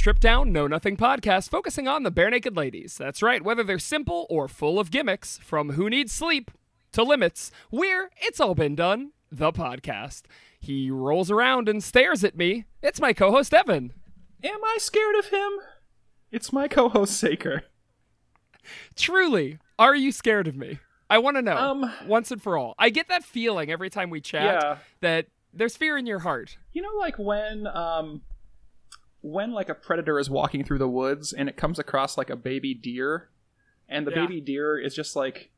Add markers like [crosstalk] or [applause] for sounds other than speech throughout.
Welcome to the Strip Down Know Nothing podcast, focusing on the Barenaked Ladies. That's right, whether they're simple or full of gimmicks, from who needs sleep to limits, we're It's All Been Done, the podcast. He rolls around and stares at me. It's my co host, Evan. Am I scared of him? It's my co-host Saker. Truly, are you scared of me? I want to know Um, once and for all. I get that feeling every time we chat Yeah. that there's fear in your heart. You know, like when um, when like a predator is walking through the woods and it comes across like a baby deer, and the Yeah. baby deer is just like,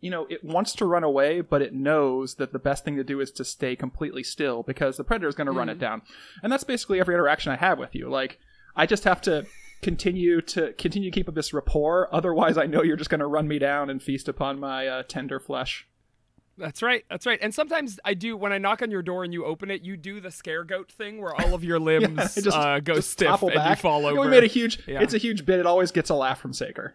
you know, it wants to run away, but it knows that the best thing to do is to stay completely still because the predator is going to run it down, and that's basically every interaction I have with you. Like, I just have to continue to continue to keep up this rapport. Otherwise, I know you're just going to run me down and feast upon my uh, tender flesh. That's right. That's right. And sometimes I do when I knock on your door and you open it, you do the scare goat thing where all of your [laughs] limbs it just- uh, go just stiff and you back. fall You over. know, we made a huge. Yeah. It's a huge bit. It always gets a laugh from Saker.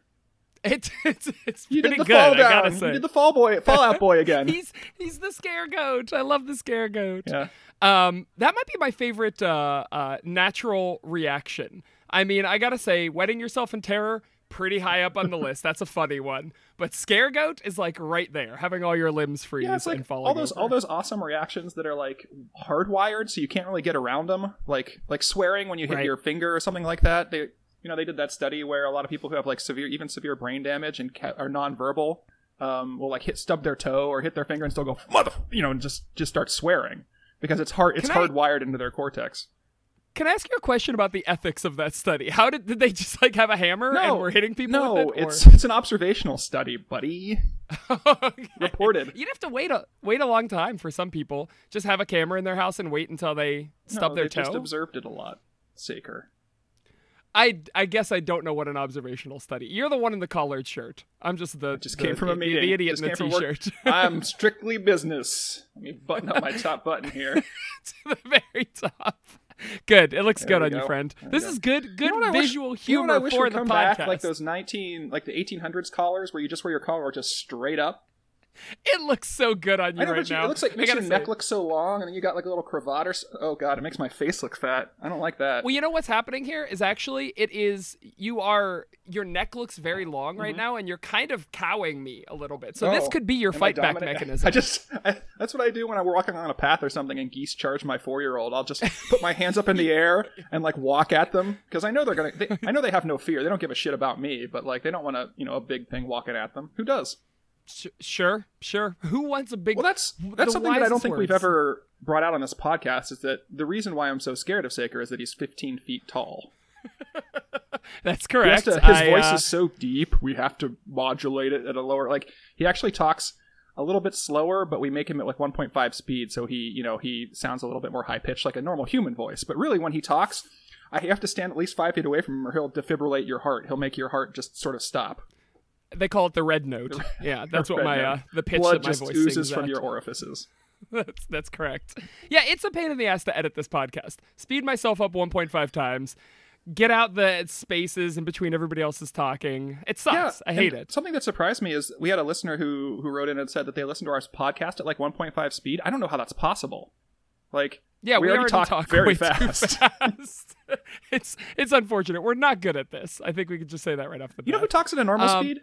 It's [laughs] it's, it's You pretty did the good. fall down. say. You did the fall boy, Fallout boy [laughs] again. he's he's the scare goat. I love the scare goat. yeah. Um, that might be my favorite uh, uh, natural reaction. I mean, I gotta say, wetting yourself in terror, pretty high up on the list. That's a funny one. But scare goat is like right there, having all your limbs freeze Yeah, it's like and falling all those over. all those awesome reactions that are like hardwired, so you can't really get around them. Like like swearing when you hit Right. your finger or something like that. They you know they did that study where a lot of people who have like severe even severe brain damage and ca- are nonverbal um, will like hit stub their toe or hit their finger and still go mother you know and just just start swearing because it's hard it's Can I- hardwired into their cortex. Can I ask you a question about the ethics of that study? How did did they just like have a hammer No, and were hitting people No, with it? it's it's an observational study, buddy. [laughs] Okay. Reported. You'd have to wait a wait a long time for some people. Just have a camera in their house and wait until they stub no, their they toe. just observed it a lot. Saker. I I guess I don't know what an observational study. You're the one in the collared shirt. I'm just the just the- came from a the- meeting. The idiot Just in the came from work. t-shirt [laughs] I'm [laughs] strictly business. Let me button up my top button here. to the very top. [laughs] Good. It looks There good on you, friend. There This go. is good. Good You know I wish- visual You know humor what I wish for the podcast. back like those 19, like the 1800s collars where you just wear your collar just straight up. [laughs] It looks so good on you know, right you, now. it looks like makes your neck look so long, and then you got like a little cravat or. s- Oh god, it makes my face look fat. I don't like that. Well, you know what's happening here is actually it is you are your neck looks very long right now, and you're kind of cowing me a little bit. So this Mm-hmm. Oh, could be your fight back [laughs] mechanism. I just I, that's what I do when I'm walking on a path or something and geese charge my four year old. I'll just put my hands up in the [laughs] air and like walk at them because I know they're gonna. They, I know they have no fear. They don't give a shit about me, but like they don't want to, you know, a big thing walking at them. Who does? Sure, sure. Who wants a big? Well, that's that's something that I don't think we've ever brought out on this podcast. Is that the reason why I'm so scared of Saker is that he's 15 feet tall. [laughs] That's correct. to- his I, voice uh, is so deep. We have to modulate it at a lower. Like he actually talks a little bit slower, but we make him at like 1.5 speed, so he, you know, he sounds a little bit more high pitched, like a normal human voice. But really, when he talks, I have to stand at least five feet away from him, or he'll defibrillate your heart. He'll make your heart just sort of stop. They call it the red note. [laughs] Yeah, that's what my uh, the pitch Blood that my just voice oozes sings from at. your [laughs] orifices. That's that's correct. Yeah, it's a pain in the ass to edit this podcast. Speed myself up 1.5 times. Get out the spaces in between everybody else's talking. It sucks. I hate it. Something that surprised me is we had a listener who who wrote in and said that they listened to our podcast at like 1.5 speed. I don't know how that's possible. Like, Yeah, we, already, already, talk, talk very fast. fast. [laughs] it's it's unfortunate. We're not good at this. I think we could just say that right off the bat. You know who talks at a normal Um, speed?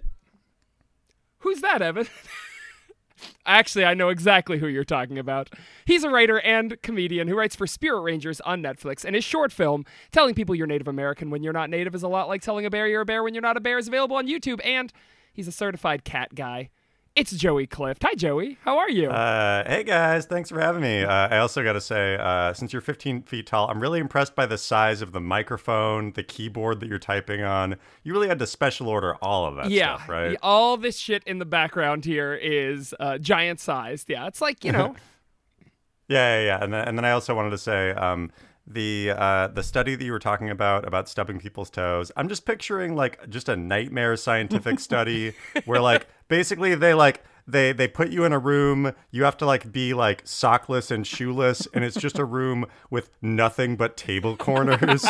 Who's that, Evan? [laughs] Actually, I know exactly who you're talking about. He's a writer and comedian who writes for Spirit Rangers on Netflix, and his short film, Telling People You're Native American When You're Not Native, is a lot like telling a bear you're a bear when you're not a bear, is available on YouTube, and he's a certified cat guy. It's Joey Clift. Hi, Joey. How are you? Uh, hey guys, thanks for having me. Uh, I also got to say, uh, since you're 15 feet tall, I'm really impressed by the size of the microphone, the keyboard that you're typing on. You really had to special order all of that yeah, stuff, right? yeah, all this shit in the background here is uh, giant sized. Yeah, it's like, you know, [laughs] Yeah, yeah, yeah. And then, and then I also wanted to say, um, the uh, the study that you were talking about about stubbing people's toes. I'm just picturing like just a nightmare scientific study [laughs] where like basically they like they they put you in a room. You have to like be like sockless and shoeless, and it's just a room with nothing but table [laughs] corners.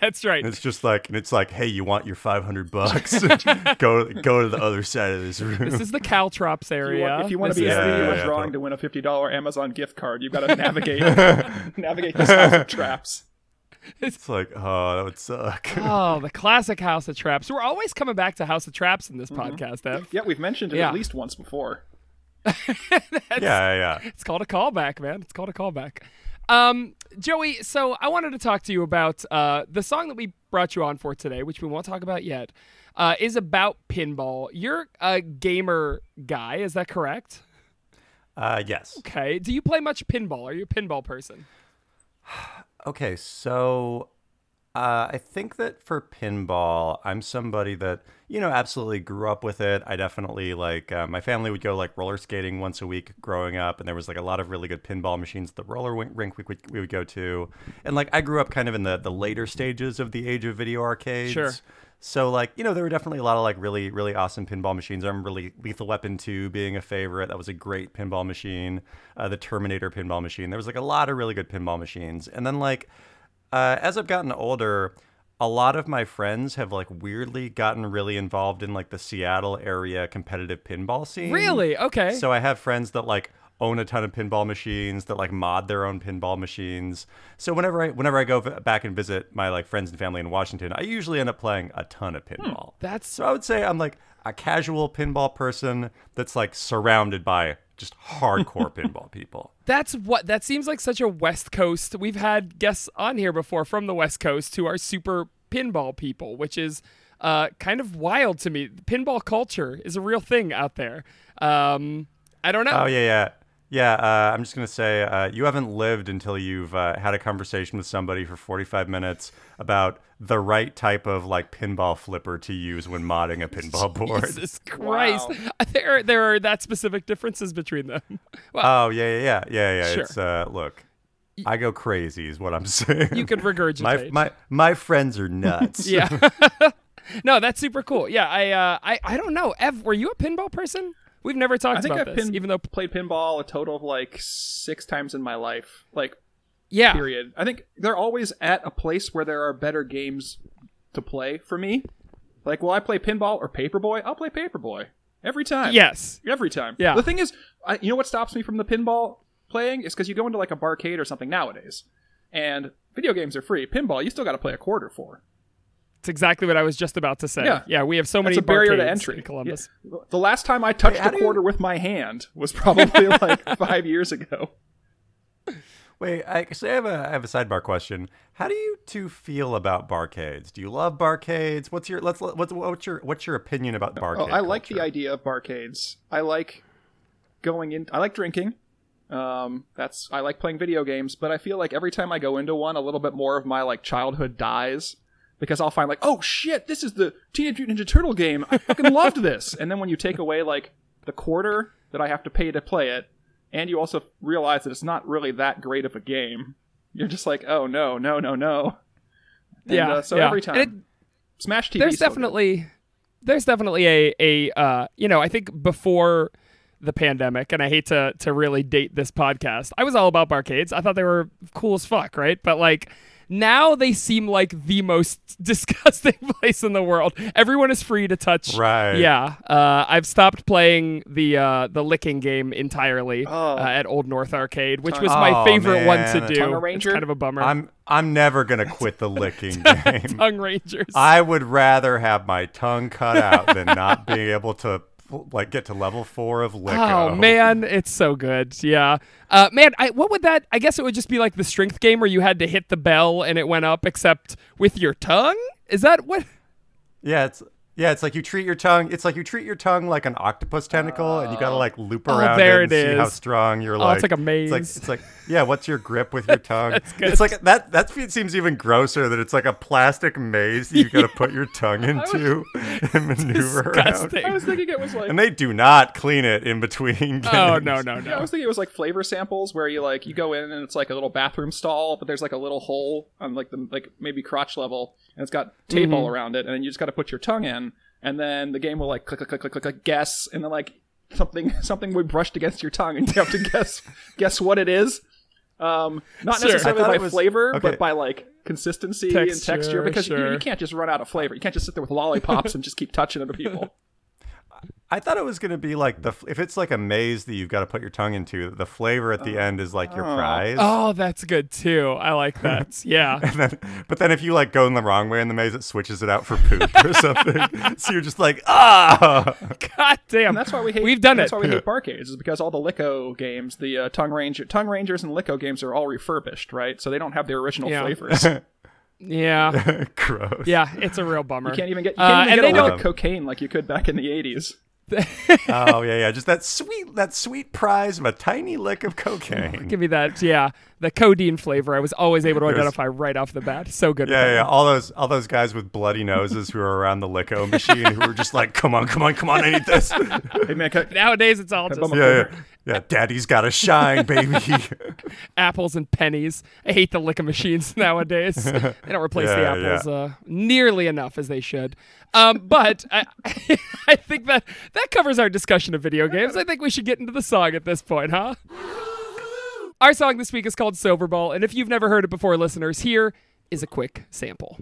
That's right. it's just like and it's like, hey, you want your five hundred bucks? [laughs] go go to the other side of this room. This is the Caltrops If you area. want, if you want to be is a the- leader yeah, with yeah, drawing totally. to win a fifty dollar Amazon gift card, you've got to [laughs] navigate navigate this house of traps. It's like, oh, that would suck. Oh, the [laughs] classic House of Traps. We're always coming back to House of Traps in this podcast, Ev. Yeah, we've mentioned it Yeah. at least once before. [laughs] yeah, yeah. It's called a callback, man. It's called a callback. Um, Joey, so I wanted to talk to you about uh, the song that we brought you on for today, which we won't talk about yet, uh, is about pinball. You're a gamer guy, is that correct? Uh, yes. Okay. Do you play much pinball? Are you a pinball person? [sighs] [sighs] Okay, so uh, I think that for pinball, I'm somebody that you know absolutely grew up with it. I definitely like uh, my family would go like roller skating once a week growing up, and there was like a lot of really good pinball machines at the roller rink we would, we would go to, and like I grew up kind of in the the later stages of the age of video arcades. Sure. So like you know there were definitely a lot of like really really awesome pinball machines. I remember really Lethal Weapon 2 being a favorite. That was a great pinball machine. Uh, the Terminator pinball machine. There was like a lot of really good pinball machines. And then like uh, as I've gotten older, a lot of my friends have like weirdly gotten really involved in like the Seattle area competitive pinball scene. Really? Okay. So I have friends that like own a ton of pinball machines that like mod their own pinball machines. So whenever I whenever I go v- back and visit my like friends and family in Washington, I usually end up playing a ton of pinball. That's So I would say I'm like a casual pinball person that's like surrounded by just hardcore [laughs] pinball people. That's what that seems like such a West Coast. We've had guests on here before from the West Coast who are super pinball people, which is uh, kind of wild to me. Pinball culture is a real thing out there. Um, I don't know. Oh yeah, yeah, yeah. Uh, I'm just gonna say uh, you haven't lived until you've uh, had a conversation with somebody for 45 minutes about the right type of like pinball flipper to use when modding a pinball [laughs] board. Jesus Christ! Wow. [laughs] There, there are that specific differences between them. [laughs] Well, Oh yeah, yeah, yeah, yeah, yeah. Sure. It's uh, look, I go crazy, is what I'm saying. you could regurgitate. my my my friends are nuts. yeah. no, that's super cool. Yeah, I, uh, I, I don't know. Ev, were you a pinball person? We've never talked I think about I've this, pin- even though played pinball a total of like six times in my life. Like yeah, period. I think they're always at a place where there are better games to play for me. Like, will I play pinball or paperboy? I'll play paperboy every time. yes, every time. Yeah. The thing is, I, you know what stops me from the pinball playing is because you go into like a barcade or something nowadays, and video games are free. Pinball, you still got to play a quarter for. It's exactly what I was just about to say. Yeah. we have so That's many a barrier to entry. in Columbus. Yeah. The last time I touched how a do you- quarter with my hand was probably [laughs] like five years ago. Wait, I actually I have a I have a sidebar question. How do you two feel about barcades? Do you love barcades? What's your let's what's what's your what's your opinion about barcade? Oh, I like the idea of barcades. I like going in. I like drinking. Um, that's I like playing video games, but I feel like every time I go into one, a little bit more of my like childhood dies because I'll find like, oh shit, this is the Teenage Mutant Ninja Turtle game. I fucking loved this. And then when you take away like the quarter that I have to pay to play it, and you also realize that it's not really that great of a game, you're just like, oh no, no, no, no. And, yeah, uh, so yeah. every time, it- Smash TV. there's definitely there's definitely a a uh, you know I think before the pandemic and I hate to to really date this podcast I was all about barcades I thought they were cool as fuck right but like now they seem like the most [laughs] disgusting [laughs] place in the world everyone is free to touch Right. yeah uh, I've stopped playing the uh, the licking game entirely Oh. uh, at Old North Arcade which Tongue- was my Oh, favorite one to do Tongue it's Ranger? kind of a bummer I'm I'm never gonna quit the licking [laughs] game. Tongue Rangers I would rather have my tongue cut out than not being able to like get to level four of Licko. Oh man, it's so good. Yeah, uh, man. I, what would that? I guess it would just be like the strength game where you had to hit the bell and it went up, except with your tongue. Is that what? Yeah, it's yeah, it's like you treat your tongue. It's like you treat your tongue like an octopus tentacle, and you gotta like loop Oh, around there it and it see how is. strong you're Oh, like. it's like a maze. It's like, it's like yeah, what's your grip with your [laughs] tongue? good. It's like that. That seems even grosser. That it's like a plastic maze that you gotta [laughs] put your tongue into and [laughs] maneuver around. I was thinking it was like And they do not clean it in between. Oh, games. Oh no no Yeah, I was thinking it was like flavor samples where you like you go in and it's like a little bathroom stall, but there's like a little hole on like the like maybe crotch level, and it's got tape all around it, and then you just got to put your tongue in, and then the game will like click click click click click, click guess, and then like something [laughs] something we brushed against your tongue, and you have to [laughs] guess guess what it is. Um, not Sure. necessarily by was- flavor, okay. but by like consistency and Texture, texture. Because you, sure. you can't just run out of flavor. You can't just sit there with lollipops and just keep touching other people. [laughs] I thought it was gonna be like the if it's like a maze that you've got to put your tongue into, the flavor at the end is like your prize. Oh, that's good too. I like that. [laughs] Yeah. And then, but then if you like go in the wrong way in the maze, it switches it out for poop or [laughs] something. so you're just like, ah. God damn. And that's why we hate. We've done that's it. why we hate barcades is because all the Lico games, the uh, tongue ranger, tongue rangers, and Lico games are all refurbished, right? So they don't have their original Yeah. flavors. [laughs] Yeah. Gross. Yeah. It's a real bummer. You can't even get you Uh, can't and even they get a lick don't- of cocaine like you could back in the '80s. Oh yeah, yeah. Just that sweet, that sweet prize of a tiny lick of cocaine. Give me that. Yeah. The codeine flavor I was always able to There's- identify right off the bat. So good. Yeah, yeah, all those all those guys with bloody noses who are around the Lico machine who were just like, come on, come on, come on, I need this. Hey man, can, Nowadays it's all just bum a yeah, yeah. Daddy's got to shine, baby. [laughs] apples and pennies. I hate the liquor machines [laughs] nowadays. they don't replace the Yeah, yeah. apples uh, nearly enough as they should. Um, but I, [laughs] I think that that covers our discussion of video games. I think we should get into the song at this point, huh? Our song this week is called Silver Ball, and if you've never heard it before, listeners, here is a quick sample.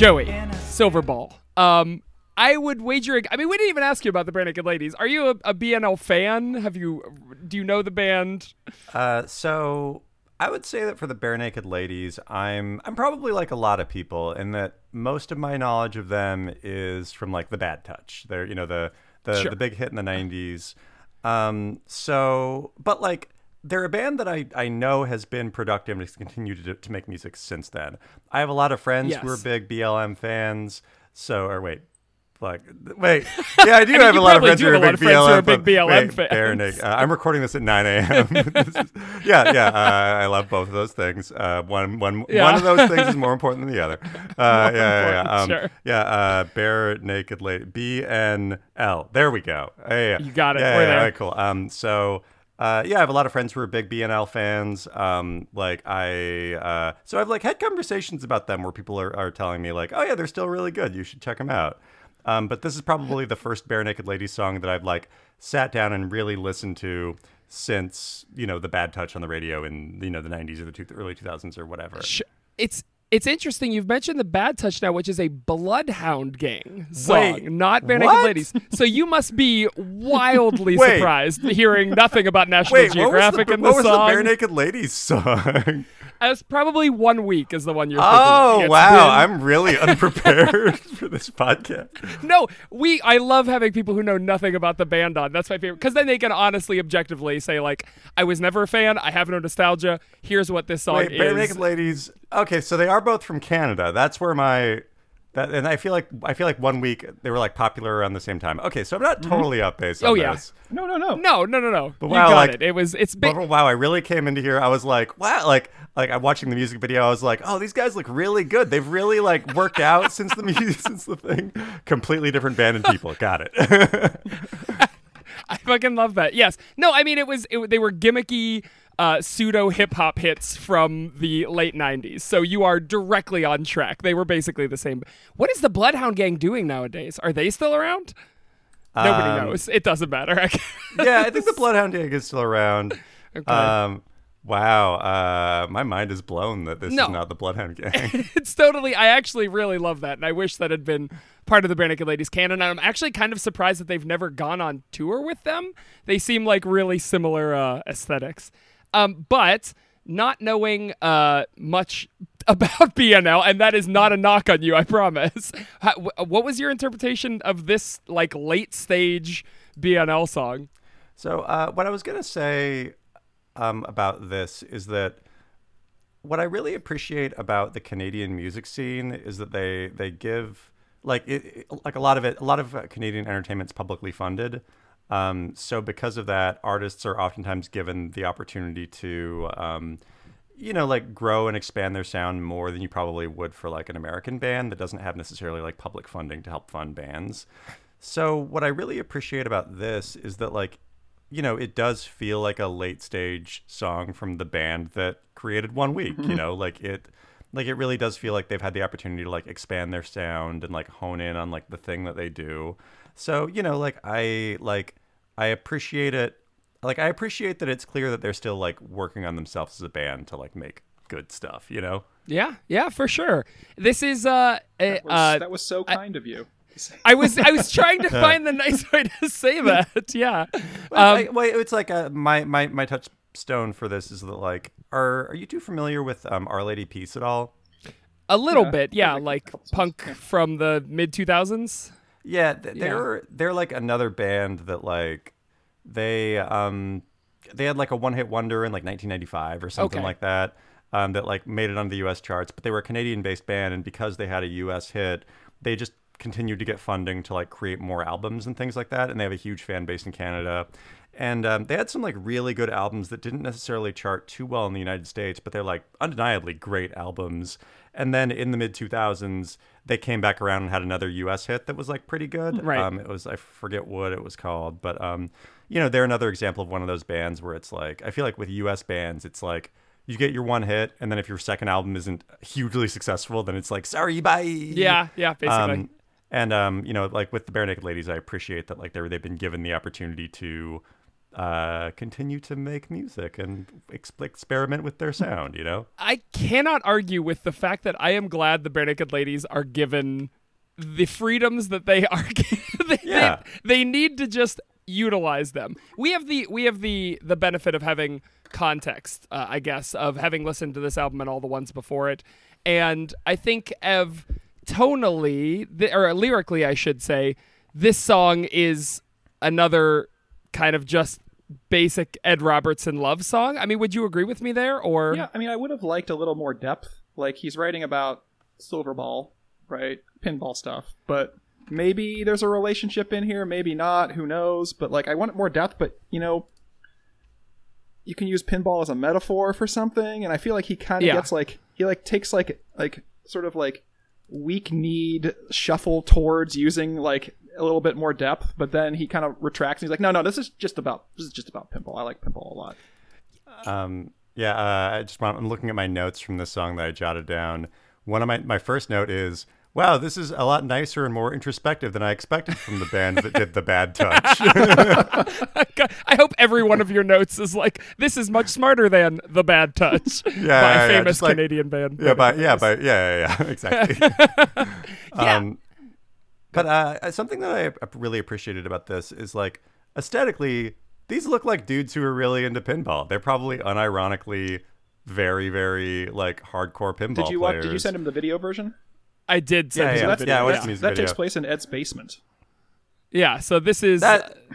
Joey, Silver Ball. Um, I would wager. I mean, we didn't even ask you about the Barenaked Ladies. Are you a, a BNL fan? Have you? Do you know the band? Uh, so I would say that for the Barenaked Ladies, I'm I'm probably like a lot of people in that most of my knowledge of them is from like the Bad Touch. They're you know the the, Sure. the big hit in the '90s. Um, so but like they're a band that I, I know has been productive and has continued to, to make music since then. I have a lot of friends who are big BLM fans. So or wait. Like wait, [laughs] yeah, I do mean, have a lot of friends who are lot big of friends who are BLM, big BLM wait, fans. Barenaked. Uh, I'm recording this at 9 a.m. [laughs] Is- yeah, yeah. Uh, I love both of those things. Uh, one, one, Yeah. one of those things is more important than the other. [laughs] Uh, yeah, yeah, yeah. Um, sure. yeah. Uh, bare naked lady. B N L. There we go. Yeah. You got it. Yeah, yeah, there. all right, cool. Um, so. Uh, yeah, I have a lot of friends who are big BNL fans. Um, like I, uh, so I've like had conversations about them where people are, are telling me like, oh yeah, they're still really good. You should check them out. Um, but this is probably the first Barenaked Ladies song that I've like sat down and really listened to since you know the Bad Touch on the radio in you know the '90s or the two, early 2000s or whatever. It's it's interesting. You've mentioned the Bad Touch now, which is a Bloodhound Gang song, Wait, not Barenaked? Ladies. So you must be [laughs] wildly Wait. surprised hearing nothing about National Wait, what was Geographic the, in what the was song. the Barenaked Ladies song? [laughs] As probably one week is the one you're. oh. Wow, been- I'm really unprepared [laughs] for this podcast. No, we. I love having people who know nothing about the band on. That's my favorite because then they can honestly, objectively say like, "I was never a fan. I have no nostalgia. Here's what this song Wait, Bare is." Naked Ladies. Okay, so they are both from Canada. That's where my that and I feel like I feel like one week they were like popular around the same time. Okay, so I'm not mm-hmm. totally up based oh, on Oh, yeah. this. no, no, no. no, no, no, no. But you got like- it. It was. It's big. But wow, I really came into here. I was like, wow, like like I'm watching the music video. I was like, oh, these guys look really good. They've really like worked out [laughs] since the music [laughs] since the thing. Completely different band and people. Got it. [laughs] I fucking love that. Yes. No, I mean it was it, they were gimmicky uh, pseudo hip hop hits from the late 90s. So you are directly on track. They were basically the same. What is the Bloodhound Gang doing nowadays? Are they still around? Nobody Um, knows. It doesn't matter. yeah, I think the Bloodhound Gang is still around. [laughs] Okay. Um, wow, uh, my mind is blown that this No. is not the Bloodhound [laughs] Gang. it's totally I actually really love that and I wish that had been part of the Bare Ladies canon. I'm actually kind of surprised that they've never gone on tour with them. They seem like really similar uh, aesthetics. Um, but not knowing uh, much [laughs] about [laughs] BNL, and that is not a knock on you, I promise. [laughs] What was your interpretation of this like late stage BNL song? So, uh, what I was gonna say um, about this is that what I really appreciate about the Canadian music scene is that they they give like it- like a lot of it a lot of uh, Canadian entertainment's publicly funded. Um, so because of that, artists are oftentimes given the opportunity to um, you know, like grow and expand their sound more than you probably would for like an American band that doesn't have necessarily like public funding to help fund bands. So what I really appreciate about this is that like you know, it does feel like a late stage song from the band that created One Week, you know, like it like it really does feel like they've had the opportunity to like expand their sound and like hone in on like the thing that they do. So, you know, like I like I appreciate it like I appreciate that it's clear that they're still like working on themselves as a band to like make good stuff, you know? Yeah, yeah, for sure. This is uh, That was, uh that was so kind of you. I was I was trying to [laughs] find the nice way to say [laughs] that. Yeah. Well, Um, I- well, it's like uh my my my touchstone for this is that like are are you too familiar with um Our Lady Peace at all? a little Yeah, bit, yeah, like like punk from the mid 2000s. Yeah, they're they're like another band that like they um they had like a one hit wonder in like 1995 or something Okay. like that. Um, that like made it on the U.S. charts, but they were a Canadian-based band, and because they had a U.S. hit, they just continued to get funding to like create more albums and things like that. And they have a huge fan base in Canada, and um, they had some like really good albums that didn't necessarily chart too well in the United States, but they're like undeniably great albums. And then in the mid 2000s, they came back around and had another U.S. hit that was like pretty good. Right. Um, it was I forget what it was called, but um, you know, they're another example of one of those bands where it's like I feel like with U.S. bands, it's like you get your one hit, and then if your second album isn't hugely successful, then it's like sorry, bye. Yeah, yeah, basically. Um, and um, you know, like with the Barenaked Ladies, I appreciate that like they're they've been given the opportunity to uh continue to make music and ex- experiment with their sound. You know. I cannot argue with the fact that I am glad the Barenaked Ladies are given the freedoms that they are. [laughs] they, Yeah. they, they need to just utilize them. We have the we have the the benefit of having context, uh, I guess, of having listened to this album and all the ones before it, and I think of tonally or lyrically, I should say, this song is another kind of just basic Ed Robertson love song. I mean, would you agree with me there, or Yeah, I mean, I would have liked a little more depth. Like he's writing about silver ball, right? Pinball stuff, but maybe there's a relationship in here, maybe not. Who knows? But like, I want more depth. But you know, you can use pinball as a metaphor for something, and I feel like he kind of Yeah. gets like he like takes like like sort of like weak need shuffle towards using like a little bit more depth, but then he kind of retracts and he's like, no, no, this is just about this is just about Pimple. I like Pimple a lot. Um, yeah, uh, I just want, I'm looking at my notes from this song that I jotted down. One of my my first note is, "Wow, this is a lot nicer and more introspective than I expected from the band that did the Bad Touch." [laughs] [laughs] I hope every one of your notes is like this is much smarter than the Bad Touch by [laughs] yeah, yeah, famous just like- Canadian band. yeah, but yeah, but yeah, yeah, yeah, exactly. Yeah. Um, but uh, something that I really appreciated about this is like aesthetically, these look like dudes who are really into pinball. They're probably unironically very, very like hardcore pinball Did you watch, players. did you send him the video version? I did send Yeah, you yeah, the that's, video. I watched that, music that video. takes place in Ed's basement. Yeah, so this is That- uh,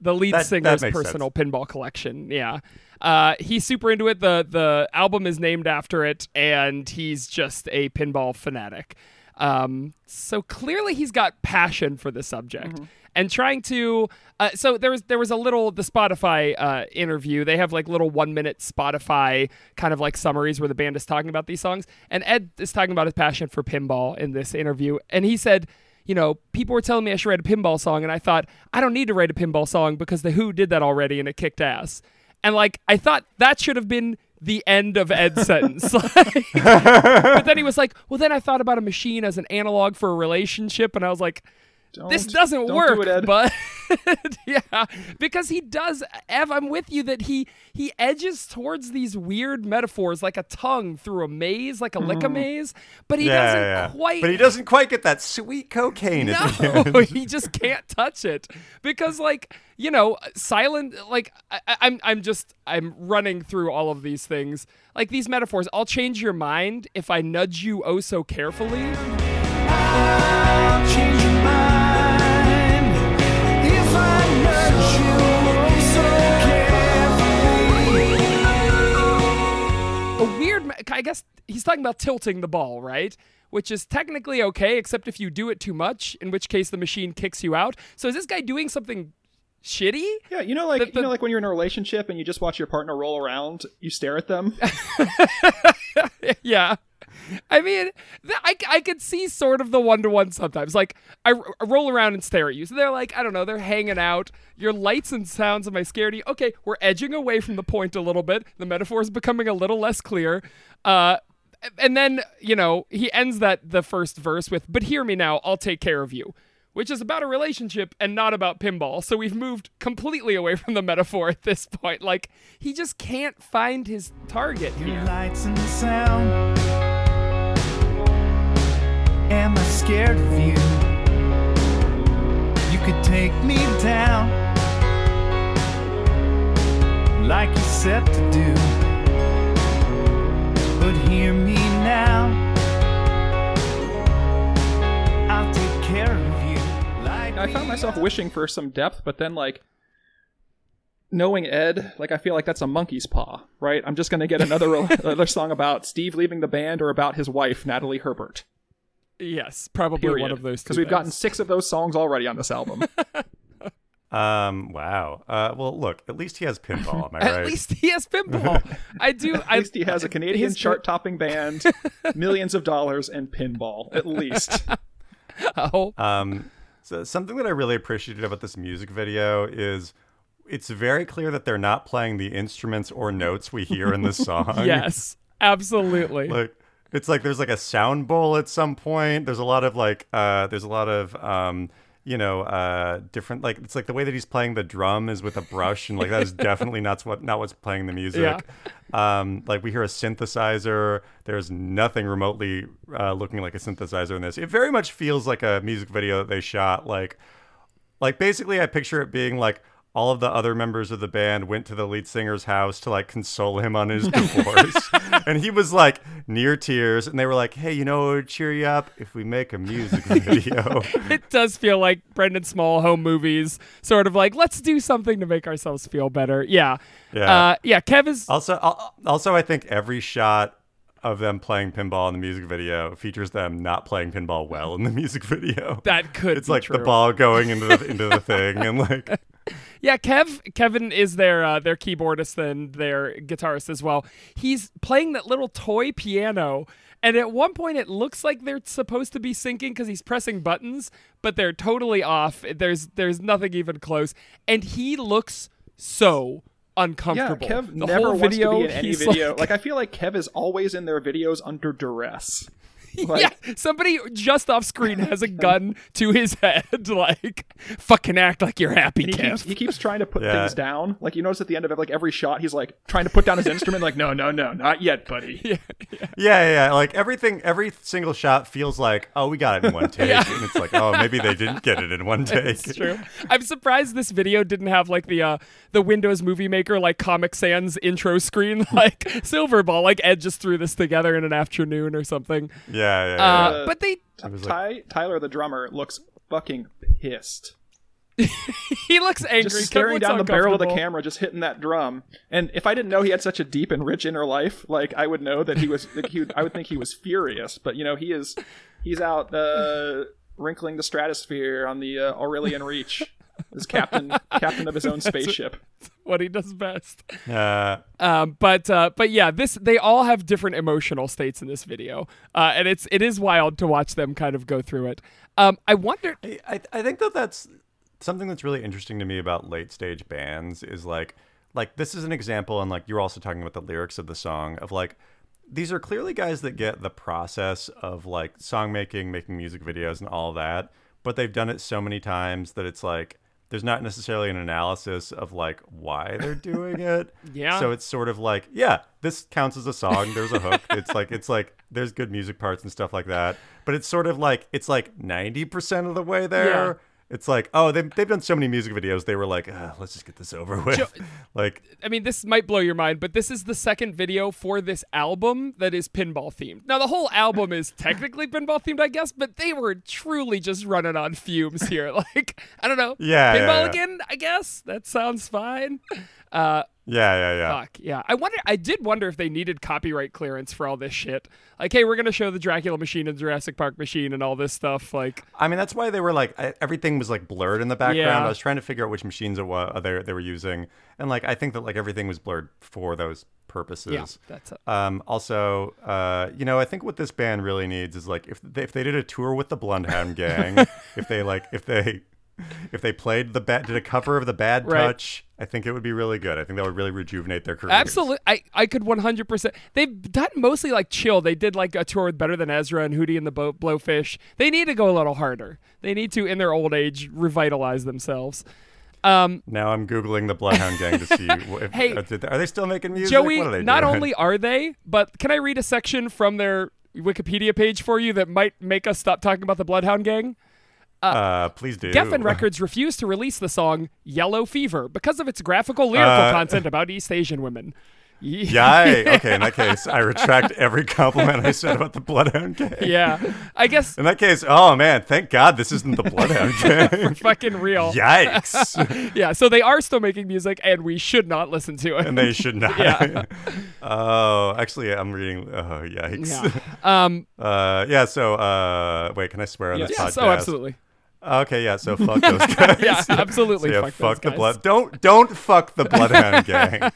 the lead that- that singer's makes personal pinball collection. Yeah. Uh, he's super into it. The the album is named after it, and he's just a pinball fanatic. Um, so clearly he's got passion for the subject. And trying to, uh, so there was there was a little the Spotify uh, interview. They have like little one minute Spotify kind of like summaries where the band is talking about these songs. And Ed is talking about his passion for pinball in this interview, and he said, you know, people were telling me I should write a pinball song, and I thought, I don't need to write a pinball song because The Who did that already and it kicked ass. And like, I thought that should have been the end of Ed's [laughs] sentence. [laughs] Like, but then he was like, well, then I thought about a machine as an analog for a relationship, and I was like, Don't, this doesn't don't work, Do it, Ed. [laughs] but [laughs] yeah, because he does. Ev, I'm with you that he he edges towards these weird metaphors, like a tongue through a maze, like a lick a mm-hmm. maze, but he yeah, doesn't yeah. quite. But he doesn't quite get that sweet cocaine. at the end. No, [laughs] he just can't touch it because, like, you know, silent. Like, I, I- I'm, I'm just, I'm running through all of these things, like these metaphors. I'll change your mind if I nudge you oh so carefully. I guess he's talking about tilting the ball right which is technically okay except if you do it too much in which case the machine kicks you out so is this guy doing something shitty. Yeah, you know, like The- the- you know, like when you're in a relationship and you just watch your partner roll around, you stare at them. [laughs] yeah. I mean, th- I, I could see sort of the one to one sometimes. Like, I, r- I roll around and stare at you. So they're like, I don't know, they're hanging out. Your lights and sounds of my scaredy. Okay, we're edging away from the point a little bit. The metaphor is becoming a little less clear. Uh, and then, you know, he ends that the first verse with, But hear me now, I'll take care of you, which is about a relationship and not about pinball. So we've moved completely away from the metaphor at this point. Like, he just can't find his target Your here. Lights and sound. Am I scared of you? You could take me down like you set to do. But hear me now. I'll take care of you like I found myself wishing for some depth, but then like knowing Ed, like I feel like that's a monkey's paw, right? I'm just gonna get another [laughs] another song about Steve leaving the band or about his wife Natalie Herbert. Yes, probably Period. one of those because we've gotten six of those songs already on this album. [laughs] Um, wow. Uh, well, look, at least he has pinball. Am I [laughs] At least he has pinball. I do. [laughs] At least he has a Canadian his- chart-topping band, millions of dollars, and pinball. At least. Oh, Um, so something that I really appreciated about this music video is it's very clear that they're not playing the instruments or notes we hear in the song. yes, absolutely. Like it's like there's like a sound bowl at some point. There's a lot of like uh there's a lot of um you know uh different like it's like the way that he's playing the drum is with a brush and like that is [laughs] definitely not what not what's playing the music. Um like we hear a synthesizer. There's nothing remotely uh, looking like a synthesizer in this. It very much feels like a music video that they shot like like basically I picture it being like all of the other members of the band went to the lead singer's house to like console him on his [laughs] divorce. [laughs] and he was like near tears and they were like, "Hey, you know cheer you up if we make a music [laughs] video?" it does feel like Brendan Small home movies, sort of like let's do something to make ourselves feel better. Yeah, Yeah. uh, yeah. Kev is also al- also I think every shot of them playing pinball in the music video features them not playing pinball well in the music video. that could. it's like true. the ball going into the into the thing and like Yeah, Kev Kevin is their uh, their keyboardist and their guitarist as well. He's playing that little toy piano, and at one point it looks like they're supposed to be syncing because he's pressing buttons, but they're totally off. There's there's nothing even close, and he looks so uncomfortable. Yeah. Kev the never wants video, to be in any video. like- Like, I feel like Kev is always in their videos under duress. [laughs] Like, yeah, somebody just off screen has a gun to his head, [laughs] like fucking act like you're happy, he keeps, he keeps trying to put Yeah. things down. Like you notice at the end of like every shot, he's like trying to put down his instrument. Like no, no, no, not yet, buddy. [laughs] yeah, Yeah, yeah, yeah. Like everything, every single shot feels like, oh, we got it in one take, Yeah. and it's like, oh, maybe they didn't get it in one take. It's true. I'm surprised this video didn't have like the uh the Windows Movie Maker like Comic Sans intro screen like Silverball like Ed just threw this together in an afternoon or something. Yeah, yeah, yeah. Uh, but they was Ty, Tyler, the drummer, looks fucking pissed. [laughs] he looks angry. Just Kev staring down the barrel of the camera, just hitting that drum. And if I didn't know he had such a deep and rich inner life, like I would know that he was. Like, he would, I would think he was furious. But you know, he is. He's out uh, wrinkling the stratosphere on the uh, Aurelian Reach. As captain, captain of his own [laughs] spaceship. What he does best. Uh, Um, but uh, but yeah, this they all have different emotional states in this video, uh, and it's it is wild to watch them kind of go through it. Um, I wonder. I, I I think that that's something that's really interesting to me about late stage bands is like like this is an example and like you're also talking about the lyrics of the song of like these are clearly guys that get the process of like song making making music videos and all that but they've done it so many times that it's like there's not necessarily an analysis of like why they're doing it. [laughs] Yeah. so it's sort of like yeah this counts as a song. There's a hook. It's like it's like there's good music parts and stuff like that. But it's sort of like it's like 90% of the way there it's like oh they've, they've done so many music videos they were like "Ah, let's just get this over with Jo- [laughs] like I mean, this might blow your mind, but this is the second video for this album that is pinball themed. Now, the whole album is technically pinball themed, I guess, but they were truly just running on fumes here. [laughs] Like, I don't know. Yeah, yeah, Pinball yeah. again, I guess. That sounds fine. Uh, Yeah, yeah, yeah. Fuck yeah! I wonder. I did wonder if they needed copyright clearance for all this shit. Like, hey, we're gonna show the Dracula machine and Jurassic Park machine and all this stuff. Like, I mean, that's why they were like I- everything was like blurred in the background. Yeah. I was trying to figure out which machines it was they they were using, and like I think that like everything was blurred for those purposes. yeah, that's Um, also, uh, you know, I think what this band really needs is like if they, if they did a tour with the Bloodhound Gang, [laughs] if they like if they if they played the bad did a cover of the Bad Right. Touch, I think it would be really good. I think that would really rejuvenate their careers. absolutely. I I could one hundred percent. They've done mostly like chill. They did like a tour with Better Than Ezra and Hootie and the Bo- Blowfish. They need to go a little harder. They need to, in their old age, revitalize themselves. Um, Now I'm googling the Bloodhound Gang to see if, [laughs] Hey, are they still making music? Joey, what are they not doing? only are they, but can I read a section from their Wikipedia page for you that might make us stop talking about the Bloodhound Gang? Uh, please do. Geffen Records refused to release the song Yellow Fever because of its graphical lyrical Uh, content about East Asian women. [laughs] Yay. Okay, in that case, I retract every compliment I said about the Bloodhound Gang. yeah. I guess In that case, oh man, thank God this isn't the Bloodhound [laughs] Gang. fucking real. Yikes. [laughs] Yeah, so they are still making music and we should not listen to it. and they should not. Yeah. oh, actually, I'm reading. Oh, yikes. yeah. Um Uh, yeah. So, uh, wait, can I swear on this yes, podcast? oh absolutely. Okay, yeah. So fuck those [laughs] guys. [laughs] Yeah, absolutely So, yeah, fuck fuck, the guys. blood. Don't don't fuck the Bloodhound [laughs] Gang.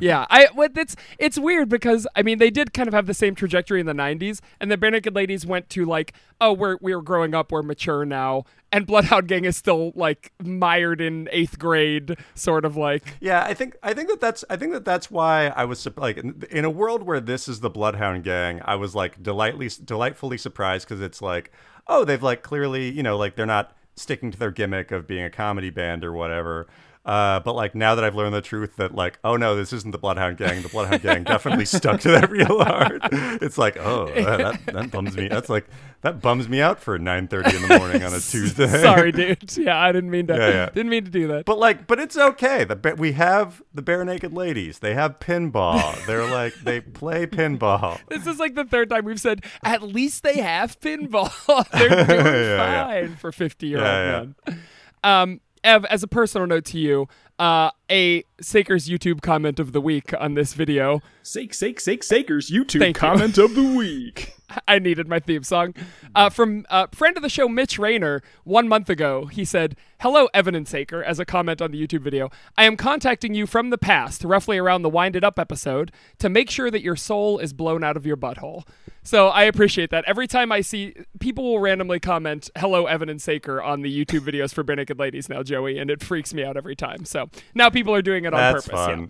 yeah, I what it's it's weird because I mean they did kind of have the same trajectory in the '90s, and the Barenaked Ladies went to like, oh, we're we're growing up, we're mature now, and Bloodhound Gang is still like mired in eighth grade, sort of like. Yeah, I think I think that that's I think that that's why I was like in, in a world where this is the Bloodhound Gang, I was like delightfully delightfully surprised because it's like oh they've like clearly you know like they're not sticking to their gimmick of being a comedy band or whatever. Uh, but like now that I've learned the truth that like oh no this isn't the Bloodhound Gang the Bloodhound Gang definitely [laughs] stuck to that real hard it's like oh that, that [laughs] bums me that's like that bums me out for 9:30 in the morning on a [laughs] Tuesday Sorry, dude. Yeah, I didn't mean to. Yeah, yeah. Didn't mean to do that. But like, but it's okay. The we have the Barenaked Ladies. They have pinball. They're like they play pinball. This is like the third time we've said at least they have pinball. They're doing Yeah, fine for fifty year old men. Um, Ev, as a personal note to you, uh, a Saker's YouTube comment of the week on this video. Sake, sake, sake, sakers. YouTube Thank you. comment of the week. [laughs] I needed my theme song. Uh, from uh, friend of the show, Mitch Rayner, one month ago, he said, Hello, Evan and Saker, as a comment on the YouTube video. I am contacting you from the past, roughly around the Winded Up episode, to make sure that your soul is blown out of your butthole. So I appreciate that. Every time I see people will randomly comment, Hello, Evan and Saker, on the YouTube videos for Naked Ladies now, Joey, and it freaks me out every time. So now people are doing it on That's purpose.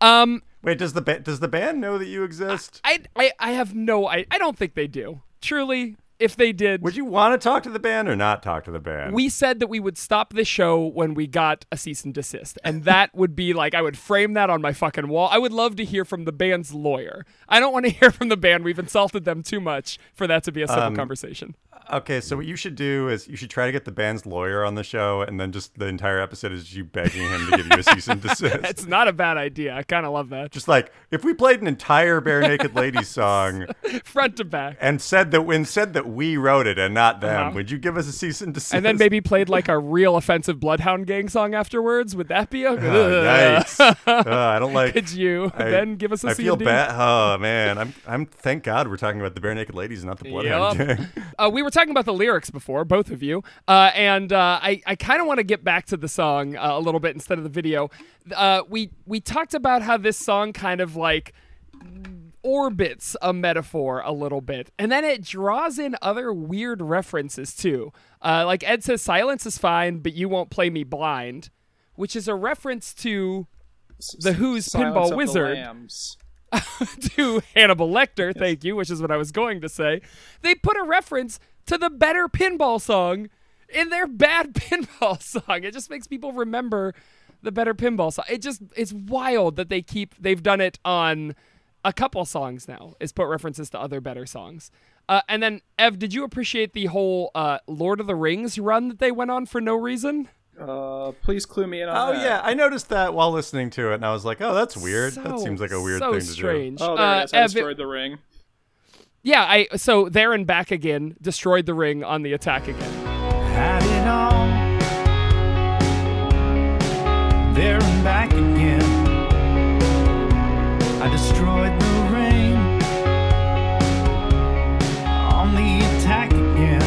yeah. Um, Wait, does the ba- does the band know that you exist? I, I, I have no, I, I don't think they do. Truly, if they did, Would you want to talk to the band or not talk to the band? we said that we would stop this show when we got a cease and desist. And that would be like, I would frame that on my fucking wall. I would love to hear from the band's lawyer. I don't want to [laughs] hear from the band. We've insulted them too much for that to be a civil Um, conversation. okay, so what you should do is you should try to get the band's lawyer on the show, and then just the entire episode is you begging him to give you a cease and [laughs] desist. It's not a bad idea. I kind of love that. just like if we played an entire Barenaked Ladies song [laughs] Front to back. and said that when said that we wrote it and not them, Uh-huh. would you give us a cease and desist? And then maybe played like a real offensive Bloodhound Gang song afterwards. Would that be a Oh, yikes. Uh, [laughs] I don't like. Could you I- then give us a I feel bad. Oh man, I'm. I'm. Thank God we're talking about the Barenaked Ladies, and not the bloodhound Yup. gang. [laughs] Uh, we were talking about the lyrics before, both of you, uh, and uh, I, I kind of want to get back to the song uh, a little bit instead of the video. Uh, we we talked about how this song kind of like orbits a metaphor a little bit, and then it draws in other weird references too. Uh, like Ed says, "Silence is fine, but you won't play me blind," which is a reference to The Who's Silence Pinball Wizard. [laughs] To Hannibal Lecter, thank you, which is what I was going to say. They put a reference to the better pinball song in their bad [laughs] pinball song. It just makes people remember the better pinball song. It just it's wild that they keep they've done it on a couple songs now. Is put references to other better songs. Uh, and then Ev, did you appreciate the whole uh, Lord of the Rings run that they went on for no reason? Uh, please clue me in on Oh that. yeah, I noticed that while listening to it, and I was like, "Oh, that's weird. that seems like a weird so thing to strange. Oh, there Uh, it is. I Ev, destroyed the ring. Yeah, I so there and back again, destroyed the ring on the attack again. Had it all. There and back again. I destroyed the ring. On the attack again.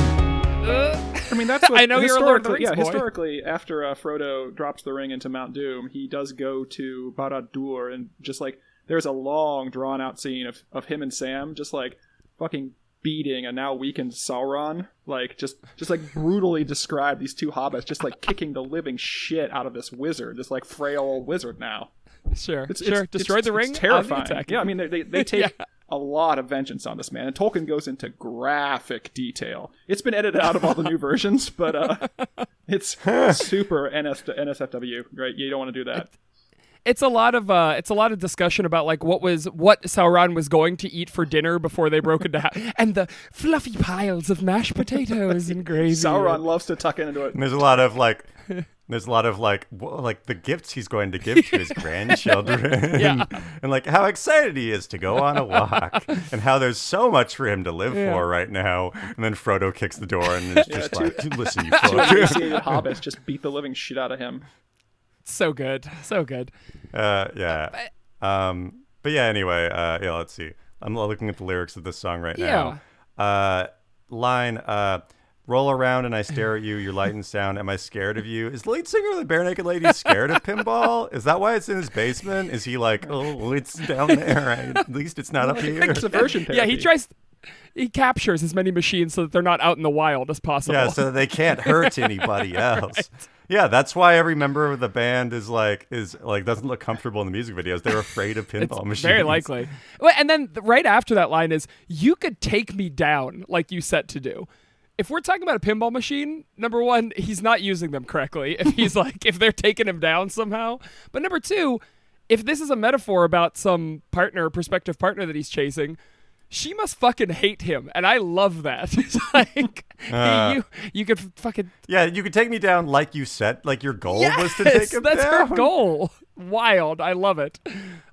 Uh, I mean, that's [laughs] what I know you're a Lord of the Rings yeah, boy. historically, after uh, Frodo drops the ring into Mount Doom, he does go to Barad-dûr, and just like there's a long, drawn-out scene of of him and Sam just like fucking beating a now weakened Sauron, like just just like brutally describe these two hobbits just like kicking the living shit out of this wizard, this like frail old wizard now. Sure, It's, sure. it's- Destroyed the ring. It's on the terrifying. Yeah, I mean they they, they [laughs] take Yeah. a lot of vengeance on this man, and Tolkien goes into graphic detail. It's been edited out of all the new [laughs] versions, but uh, it's super NS, NSFW. Right? You don't want to do that. It's a lot of uh, it's a lot of discussion about like what was what Sauron was going to eat for dinner before they broke into half, [laughs] and the fluffy piles of mashed potatoes and gravy. Sauron loves to tuck into it. And there's a lot of like, there's a lot of like, wh- like the gifts he's going to give to his [laughs] grandchildren, Yeah. and like how excited he is to go on a walk, and how there's so much for him to live Yeah. for right now. And then Frodo kicks the door and is just like, "Listen, you [laughs] Two fuck." hobbits just beat the living shit out of him. So good, so good. Uh, yeah. Um, but yeah. Anyway, uh, yeah. Let's see. I'm looking at the lyrics of this song right now. Uh, line. Uh, Roll around and I stare at you. You're light and sound. Am I scared of you? Is the lead singer of the Barenaked Ladies scared of pinball? Is that why it's in his basement? Is he like, oh, it's down there. I, at least it's not up [laughs] here. It's aversion therapy. Yeah, he tries. He captures as many machines so that they're not out in the wild as possible. Yeah, so they can't [laughs] hurt anybody else. Yeah, that's why every member of the band is like is like doesn't look comfortable in the music videos. They're afraid of [laughs] pinball machines. Very likely. And then right after that line is, "You could take me down like you set to do." If we're talking about a pinball machine, number one, he's not using them correctly. If he's [laughs] like, if they're taking him down somehow. But number two, if this is a metaphor about some partner, prospective partner that he's chasing, she must fucking hate him, and I love that. [laughs] It's like Uh. you, you could fucking Yeah, you could take me down like you said, like your goal yes, was to take him down. that's down. her goal. Wild, I love it.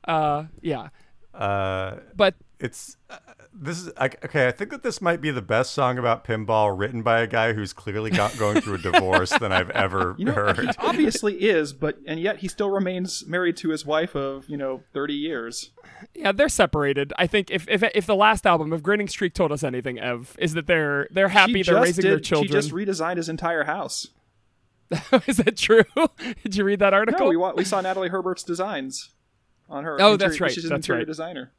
Uh, yeah, Uh, but it's uh, this is I, okay. I think that this might be the best song about pinball written by a guy who's clearly got, going through a divorce than I've ever [laughs] You know, heard. he obviously is, but and yet he still remains married to his wife of you know thirty years. Yeah, they're separated. I think if if if the last album, if Grinning Streak told us anything, Ev, is that they're they're happy, She they're raising did, their children. She just redesigned his entire house. [laughs] is that true? [laughs] Did you read that article? No, we wa- we saw Natalie Herbert's designs on her. Oh, interior- that's right, She's an that's interior right. designer.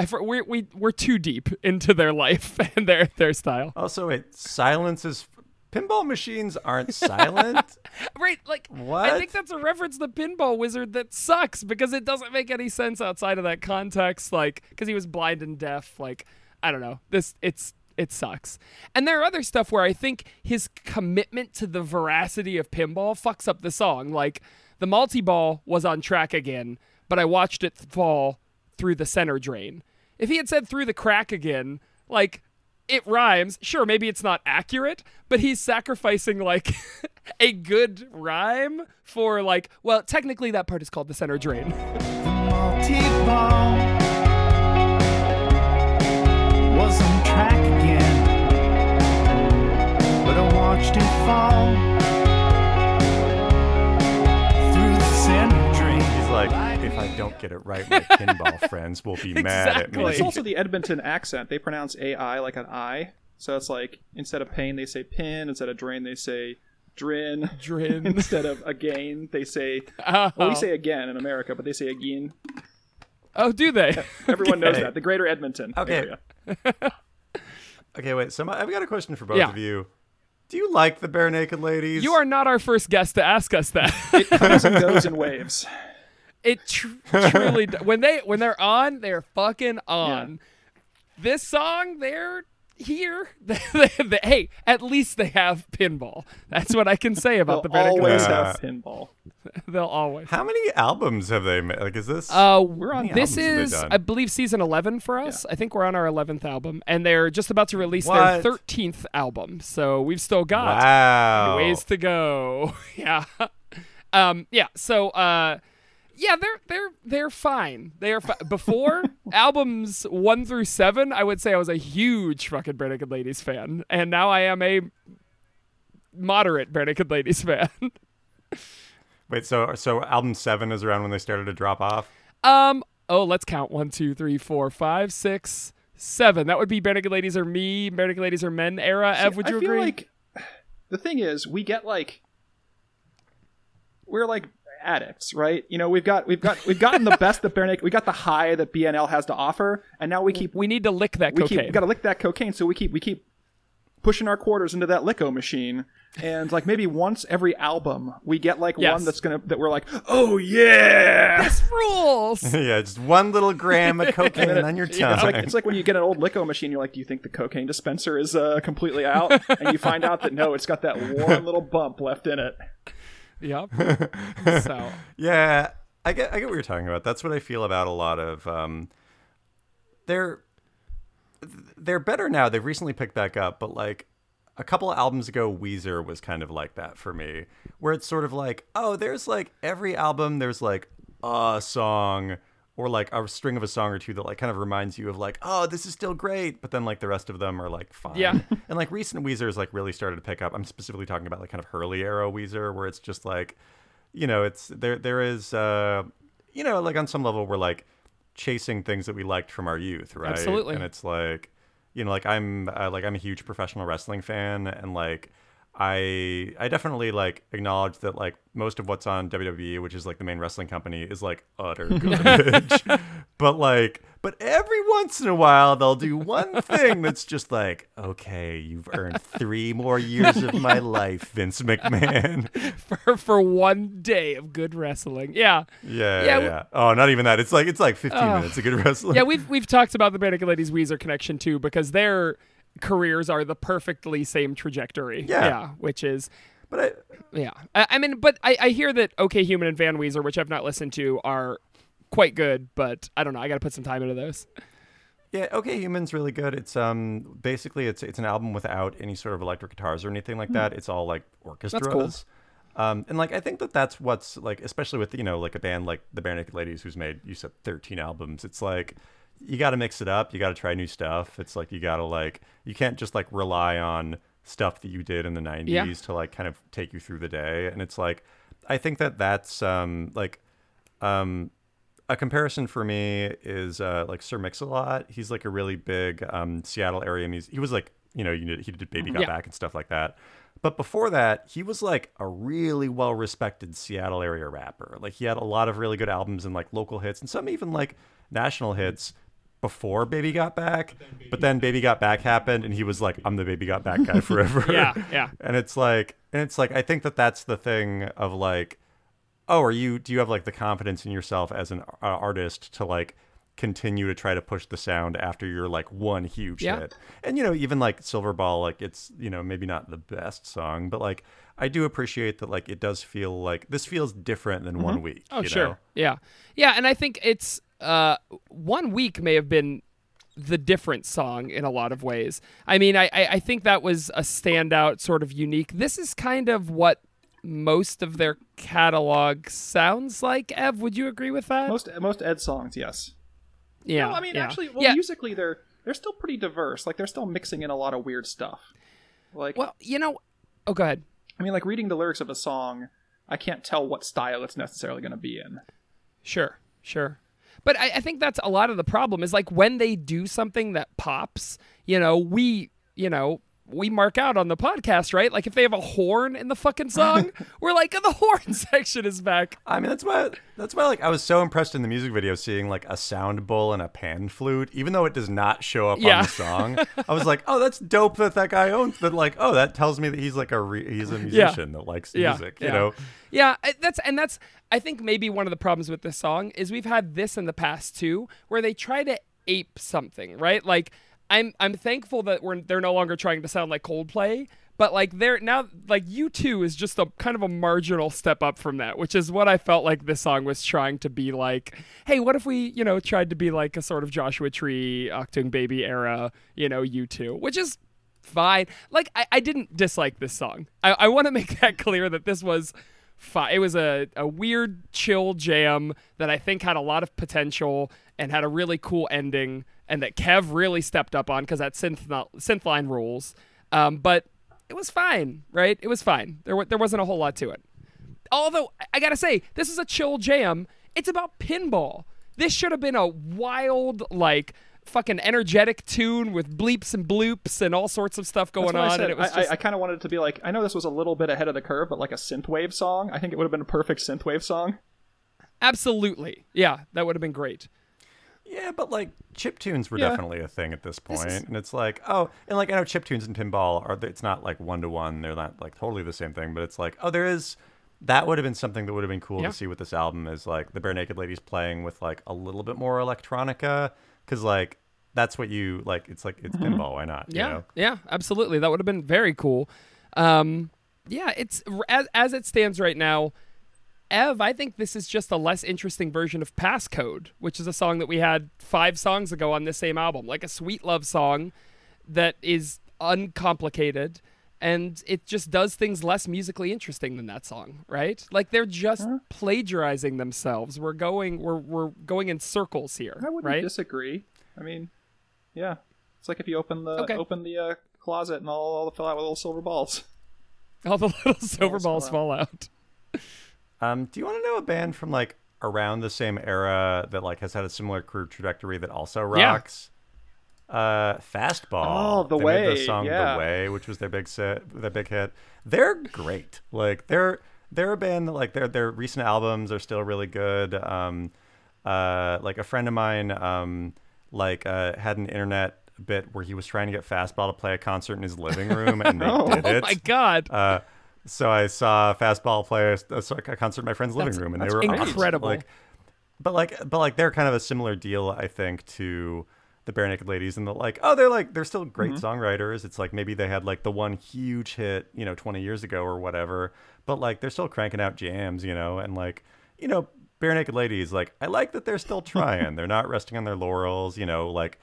I for, we we we're too deep into their life [laughs] and their their style. Also, wait, silence is pinball machines aren't silent. [laughs] Right, like what? I think that's a reference to Pinball Wizard that sucks because it doesn't make any sense outside of that context. Like, because he was blind and deaf. Like, I don't know. This it's it sucks. And there are other stuff where I think his commitment to the veracity of pinball fucks up the song. Like, the multi ball was on track again, but I watched it fall through the center drain. If he had said through the crack again, like it rhymes. Sure, maybe it's not accurate, but he's sacrificing like [laughs] a good rhyme for like, well, technically that part is called the center drain. multi-ball was on track again, but I watched it fall through the center drain. He's like, if I don't get it right, my pinball [laughs] friends will be mad at Exactly. me. It's also the Edmonton accent. They pronounce AI like an I. So it's like instead of pain they say pin, instead of drain they say drin. Drin. [laughs] instead of again they say Oh, well we oh. say again in America, but they say again. oh do they? Everyone knows that. The greater Edmonton Okay. area. [laughs] Okay, wait. So my, I've got a question for both Yeah. of you. Do you like the Barenaked Ladies? You are not our first guest to ask us that. It comes and goes in waves. It tr- truly d- when they when they're on, they're fucking on. This song, they're here. They- [laughs] they- they- hey, at least they have pinball. That's what I can say about They'll the Vertical. always have pinball. [laughs] They'll always. How many albums have they made? Like, is this? Uh, We're on- this albums have they is. I believe, season 11 for us. I think we're on our 11th album, and they're just about to release What? their 13th album. So we've still got wow. ways to go. [laughs] yeah. Um, yeah. So, uh, yeah, they're they're they're fine. They are fi- before [laughs] albums one through seven. I would say I was a huge fucking Barenaked Ladies fan, and now I am a moderate Barenaked Ladies [laughs] fan. Wait, so so album seven is around when they started to drop off. Um, Oh, let's count. One, two, three, four, five, six, seven. That would be Barenaked Ladies Are Me, Barenaked Ladies Are Men era. Ev, would you I feel agree? like [sighs] the thing is, we get like we're like addicts, right? You know, we've got we've got we've gotten the best that Barenaked, we got the high that BNL has to offer, and now we keep we need to lick that we cocaine. keep we got to lick that cocaine, so we keep we keep pushing our quarters into that lico machine. And like maybe once every album, we get like Yes. one that's gonna that we're like, oh yeah, This rules. [laughs] yeah, just one little gram of cocaine on your tongue. It's like it's like when you get an old lico machine, you're like, do you think the cocaine dispenser is uh, completely out? and you find out that no, it's got that one little bump left in it. Yep. [laughs] so Yeah, I get I get what you're talking about. That's what I feel about a lot of um they're they're better now. They've recently picked back up, but like a couple of albums ago Weezer was kind of like that for me, where it's sort of like, oh, there's like every album there's like a song or like a string of a song or two that like kind of reminds you of like, oh, this is still great, but then like the rest of them are like fine. Yeah. [laughs] and like recent Weezer is like really started to pick up. I'm specifically talking about like kind of Hurley era Weezer, where it's just like, you know, it's there. There is, uh, you know, like on some level, we're like chasing things that we liked from our youth, right? Absolutely. And it's like, you know, like I'm uh, like I'm a huge professional wrestling fan, and like I I definitely like acknowledge that like most of what's on WWE, which is like the main wrestling company, is like utter [laughs] garbage. but like, but every once in a while they'll do one thing that's just like, okay, you've earned three more years of my [laughs] life, Vince McMahon. for for one day of good wrestling. Yeah. Yeah, Yeah, yeah. Oh, not even that. It's like it's like 15 Oh. minutes of good wrestling. Yeah, we've we've talked about the Naked Ladies Weezer connection too because their careers are the perfectly same trajectory. Yeah. yeah which is but I, yeah. I, I mean, but I, I hear that OK Human and Van Weezer, which I've not listened to, are quite good, but I don't know. I got to put some time into those. Yeah, Okay Human's really good. It's um basically it's it's an album without any sort of electric guitars or anything like that. It's all like orchestras. Hmm. cool. Um, and like I think that that's what's like, especially with you know like a band like the Barenaked Ladies, who's made you said 13 albums. It's like you got to mix it up. You got to try new stuff. It's like you got to like you can't just like rely on stuff that you did in the 90s Yeah. to like kind of take you through the day. And it's like I think that that's um like um a comparison for me is uh, like Sir Mix-a-Lot. He's like a really big um, Seattle area music. He was like, you know, you know, he did Baby Got Yeah. Back and stuff like that. But before that, he was like a really well-respected Seattle area rapper. Like he had a lot of really good albums and like local hits and some even like national hits before Baby Got Back. But then Baby Got Back happened and he was like, I'm the Baby Got Back guy [laughs] forever. Yeah, yeah. And it's like, and it's like, I think that that's the thing of like, oh, are you? Do you have like the confidence in yourself as an uh, artist to like continue to try to push the sound after you're like one huge Yeah. hit? And you know, even like Silverball, like it's you know maybe not the best song, but like I do appreciate that like it does feel like this feels different than one week. Oh, you sure. know? Yeah. Yeah, and I think it's uh one week may have been the different song in a lot of ways. I mean, I, I, I think that was a standout, sort of unique. This is kind of what most of their catalog sounds like. Ev, would you agree with that? Most most Ed songs, yes. yeah. No, I mean yeah. actually, well, yeah. musically they're they're still pretty diverse. Like they're still mixing in a lot of weird stuff. Like well, you know. Oh, go ahead. I mean, like reading the lyrics of a song, I can't tell what style it's necessarily going to be in. Sure, sure. But I, I think that's a lot of the problem is like when they do something that pops, you know, we, you know, we mark out on the podcast, right? Like if they have a horn in the fucking song, [laughs] we're like, the horn [laughs] section is back. I mean, that's why that's why like I was so impressed in the music video seeing like a sound bowl and a pan flute, even though it does not show up Yeah. on the song. I was like, oh, that's dope that that guy owns that. Like, oh, that tells me that he's like a re- he's a musician that likes Yeah, music. yeah. You know, Yeah, that's and that's I think maybe one of the problems with this song is we've had this in the past too, where they try to ape something, right? Like I'm I'm thankful that we're they're no longer trying to sound like Coldplay, but like they're now like U2 is just a kind of a marginal step up from that, which is what I felt like this song was trying to be like. Hey, what if we you know tried to be like a sort of Joshua Tree, Achtung Baby era, you know U2, which is fine. Like I, I didn't dislike this song. I, I want to [laughs] make that clear that this was fine. It was a, a weird, chill jam that I think had a lot of potential and had a really cool ending, and that Kev really stepped up on because that synth synth line rules. Um, but it was fine, right? It was fine. There wa- there wasn't a whole lot to it. Although I- I gotta say, this is a chill jam. It's about pinball. This should have been a wild, like fucking energetic tune with bleeps and bloops and all sorts of stuff going on. I said. and it was I, just I, I kind of wanted it to be like I know this was a little bit ahead of the curve, but like a synthwave song. I think it would have been a perfect synthwave song. absolutely, yeah, that would have been great. Yeah, but like chip tunes were Yeah. definitely a thing at this point, is- and it's like, oh, and like I know chip tunes and pinball are it's not like one to one; they're not like totally the same thing, but it's like, oh, there is. That would have been something that would have been cool Yeah. to see with this album is like the Barenaked Ladies playing with like a little bit more electronica, because like that's what you like. It's like it's pinball. Why not? you Yeah, know? yeah, absolutely. That would have been very cool. Um, yeah, it's as as it stands right now. Ev, I think this is just a less interesting version of Passcode, which is a song that we had five songs ago on this same album, like a sweet love song that is uncomplicated and it just does things less musically interesting than that song, right? Like they're just plagiarizing themselves. We're going we're we're going in circles here, I wouldn't right? disagree. I mean, yeah, it's like if you open the Okay. open the uh, closet and all, all fill out with little silver balls. All the [laughs] little silver fall balls out. fall out. Um, do you want to know a band from like around the same era that like has had a similar career trajectory that also Yeah. rocks? Uh, Fastball. Oh, The They made Way, the song yeah. "The Way," which was their big set, their big hit. They're great. Like they're they're a band that like their their recent albums are still really good. Um, uh, like a friend of mine, um, like uh, had an internet bit where he was trying to get Fastball to play a concert in his living room, and they [laughs] did it. Oh my god. Uh, so I saw Fastball play a, concert in my friend's living That's- room, and they were awesome. incredible. Like, but like, but like, they're kind of a similar deal, I think, to the Barenaked Ladies, and the like. Oh, they're like they're still great Mm-hmm. songwriters. It's like maybe they had like the one huge hit, you know, 20 years ago or whatever, but like they're still cranking out jams, you know, and like, you know, Barenaked Ladies, like I like that they're still trying. they're not resting on their laurels, you know, like.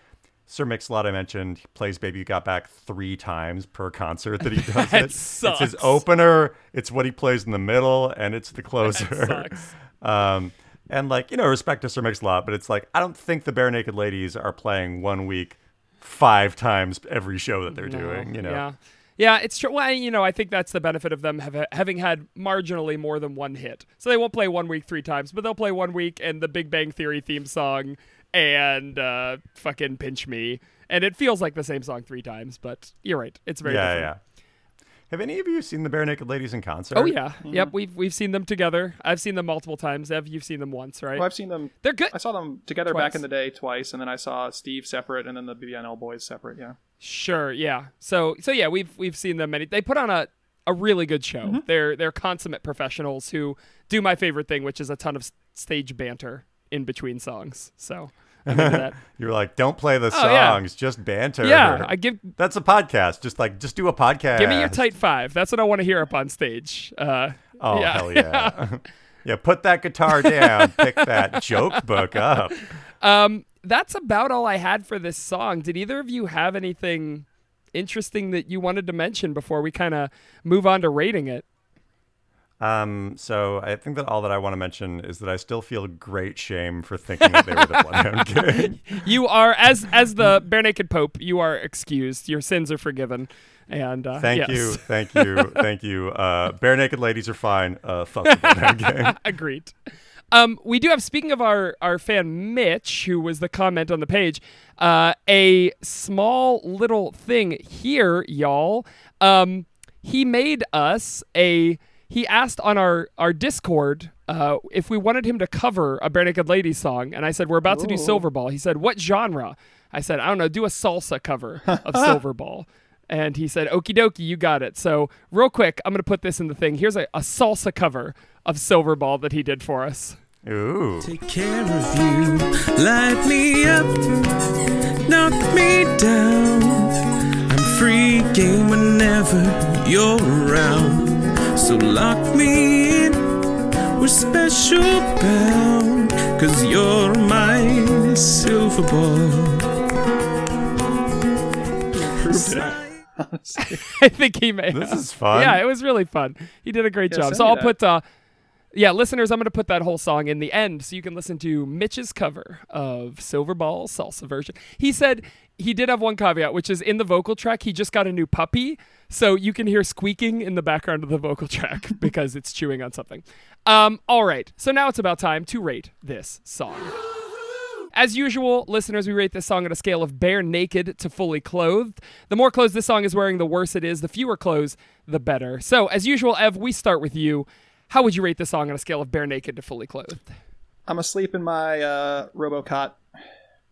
Sir Mix-a-Lot, I mentioned, he plays "Baby You Got Back" three times per concert that he [laughs] does That it. It's his opener, it's what he plays in the middle, and it's the [laughs] closer. sucks. um, and like you know, respect to Sir Mix-a-Lot, but it's like I don't think the Barenaked Ladies are playing one week five times every show that they're No. doing. You know, Yeah. Yeah, it's true. Well, you know, I think that's the benefit of them have, having had marginally more than one hit. So they won't play one week three times, but they'll play one week and the Big Bang Theory theme song and uh, fucking Pinch Me. And it feels like the same song three times, but you're right. It's very yeah, different. yeah. Have any of you seen the Barenaked Ladies in concert? Oh yeah, yep. We've we've seen them together. I've seen them multiple times. Ev, you've seen them once, right? Well, I've seen them. They're good. I saw them together Twice. back in the day twice, and then I saw Steve separate, and then the BBNL boys separate. Yeah. Sure, yeah. So so yeah, we've we've seen them many. They put on a a really good show. Mm-hmm. They're they're consummate professionals who do my favorite thing, which is a ton of stage banter in between songs. So I'm into that. [laughs] You're like, don't play the Oh, yeah. songs, just banter. yeah, I give That's a podcast. Just like, just do a podcast. give me your tight five. That's what I want to hear up on stage. Uh, Oh yeah. hell yeah! [laughs] yeah, put that guitar down. pick that joke book up. Um, that's about all I had for this song. Did either of you have anything interesting that you wanted to mention before we kind of move on to rating it? Um, so I think that all that I want to mention is that I still feel great shame for thinking that they were the Bloodhound [laughs] Gang. You are as as the bare naked pope. You are excused. Your sins are forgiven. And uh, Thank yes. you, thank you, thank you. Uh, Barenaked Ladies are fine. Uh, fuck the Bloodhound Gang. [laughs] Agreed. Um, we do have, speaking of our, our fan Mitch, who was the comment on the page, uh, a small little thing here, y'all. Um, he made us a. He asked on our our Discord uh, if we wanted him to cover a Barenaked Ladies song, and I said we're about to do Silverball. He said what genre? I said I don't know. Do a salsa cover [laughs] of Silverball. And he said, Okie dokie, you got it. So, real quick, I'm going to put this in the thing. Here's a, a salsa cover of Silverball that he did for us. Ooh, Take care of you, light me up, knock me down. I'm free game whenever you're around. So lock me in, we're special bound. Cause you're my silver ball. [laughs] I think he may. this have. is fun. Yeah, it was really fun. He did a great Yeah, job. So I'll that. put, uh, yeah, listeners, I'm going to put that whole song in the end so you can listen to Mitch's cover of Silverball salsa version. He said he did have one caveat, which is in the vocal track, he just got a new puppy. So you can hear squeaking in the background of the vocal track [laughs] because it's chewing on something. Um, all right. So now it's about time to rate this song. as usual, listeners, we rate this song on a scale of bare naked to fully clothed. The more clothes this song is wearing, the worse it is. The fewer clothes, the better. So, as usual, Ev, we start with you. How would you rate this song on a scale of bare naked to fully clothed? I'm asleep in my uh, RoboCot,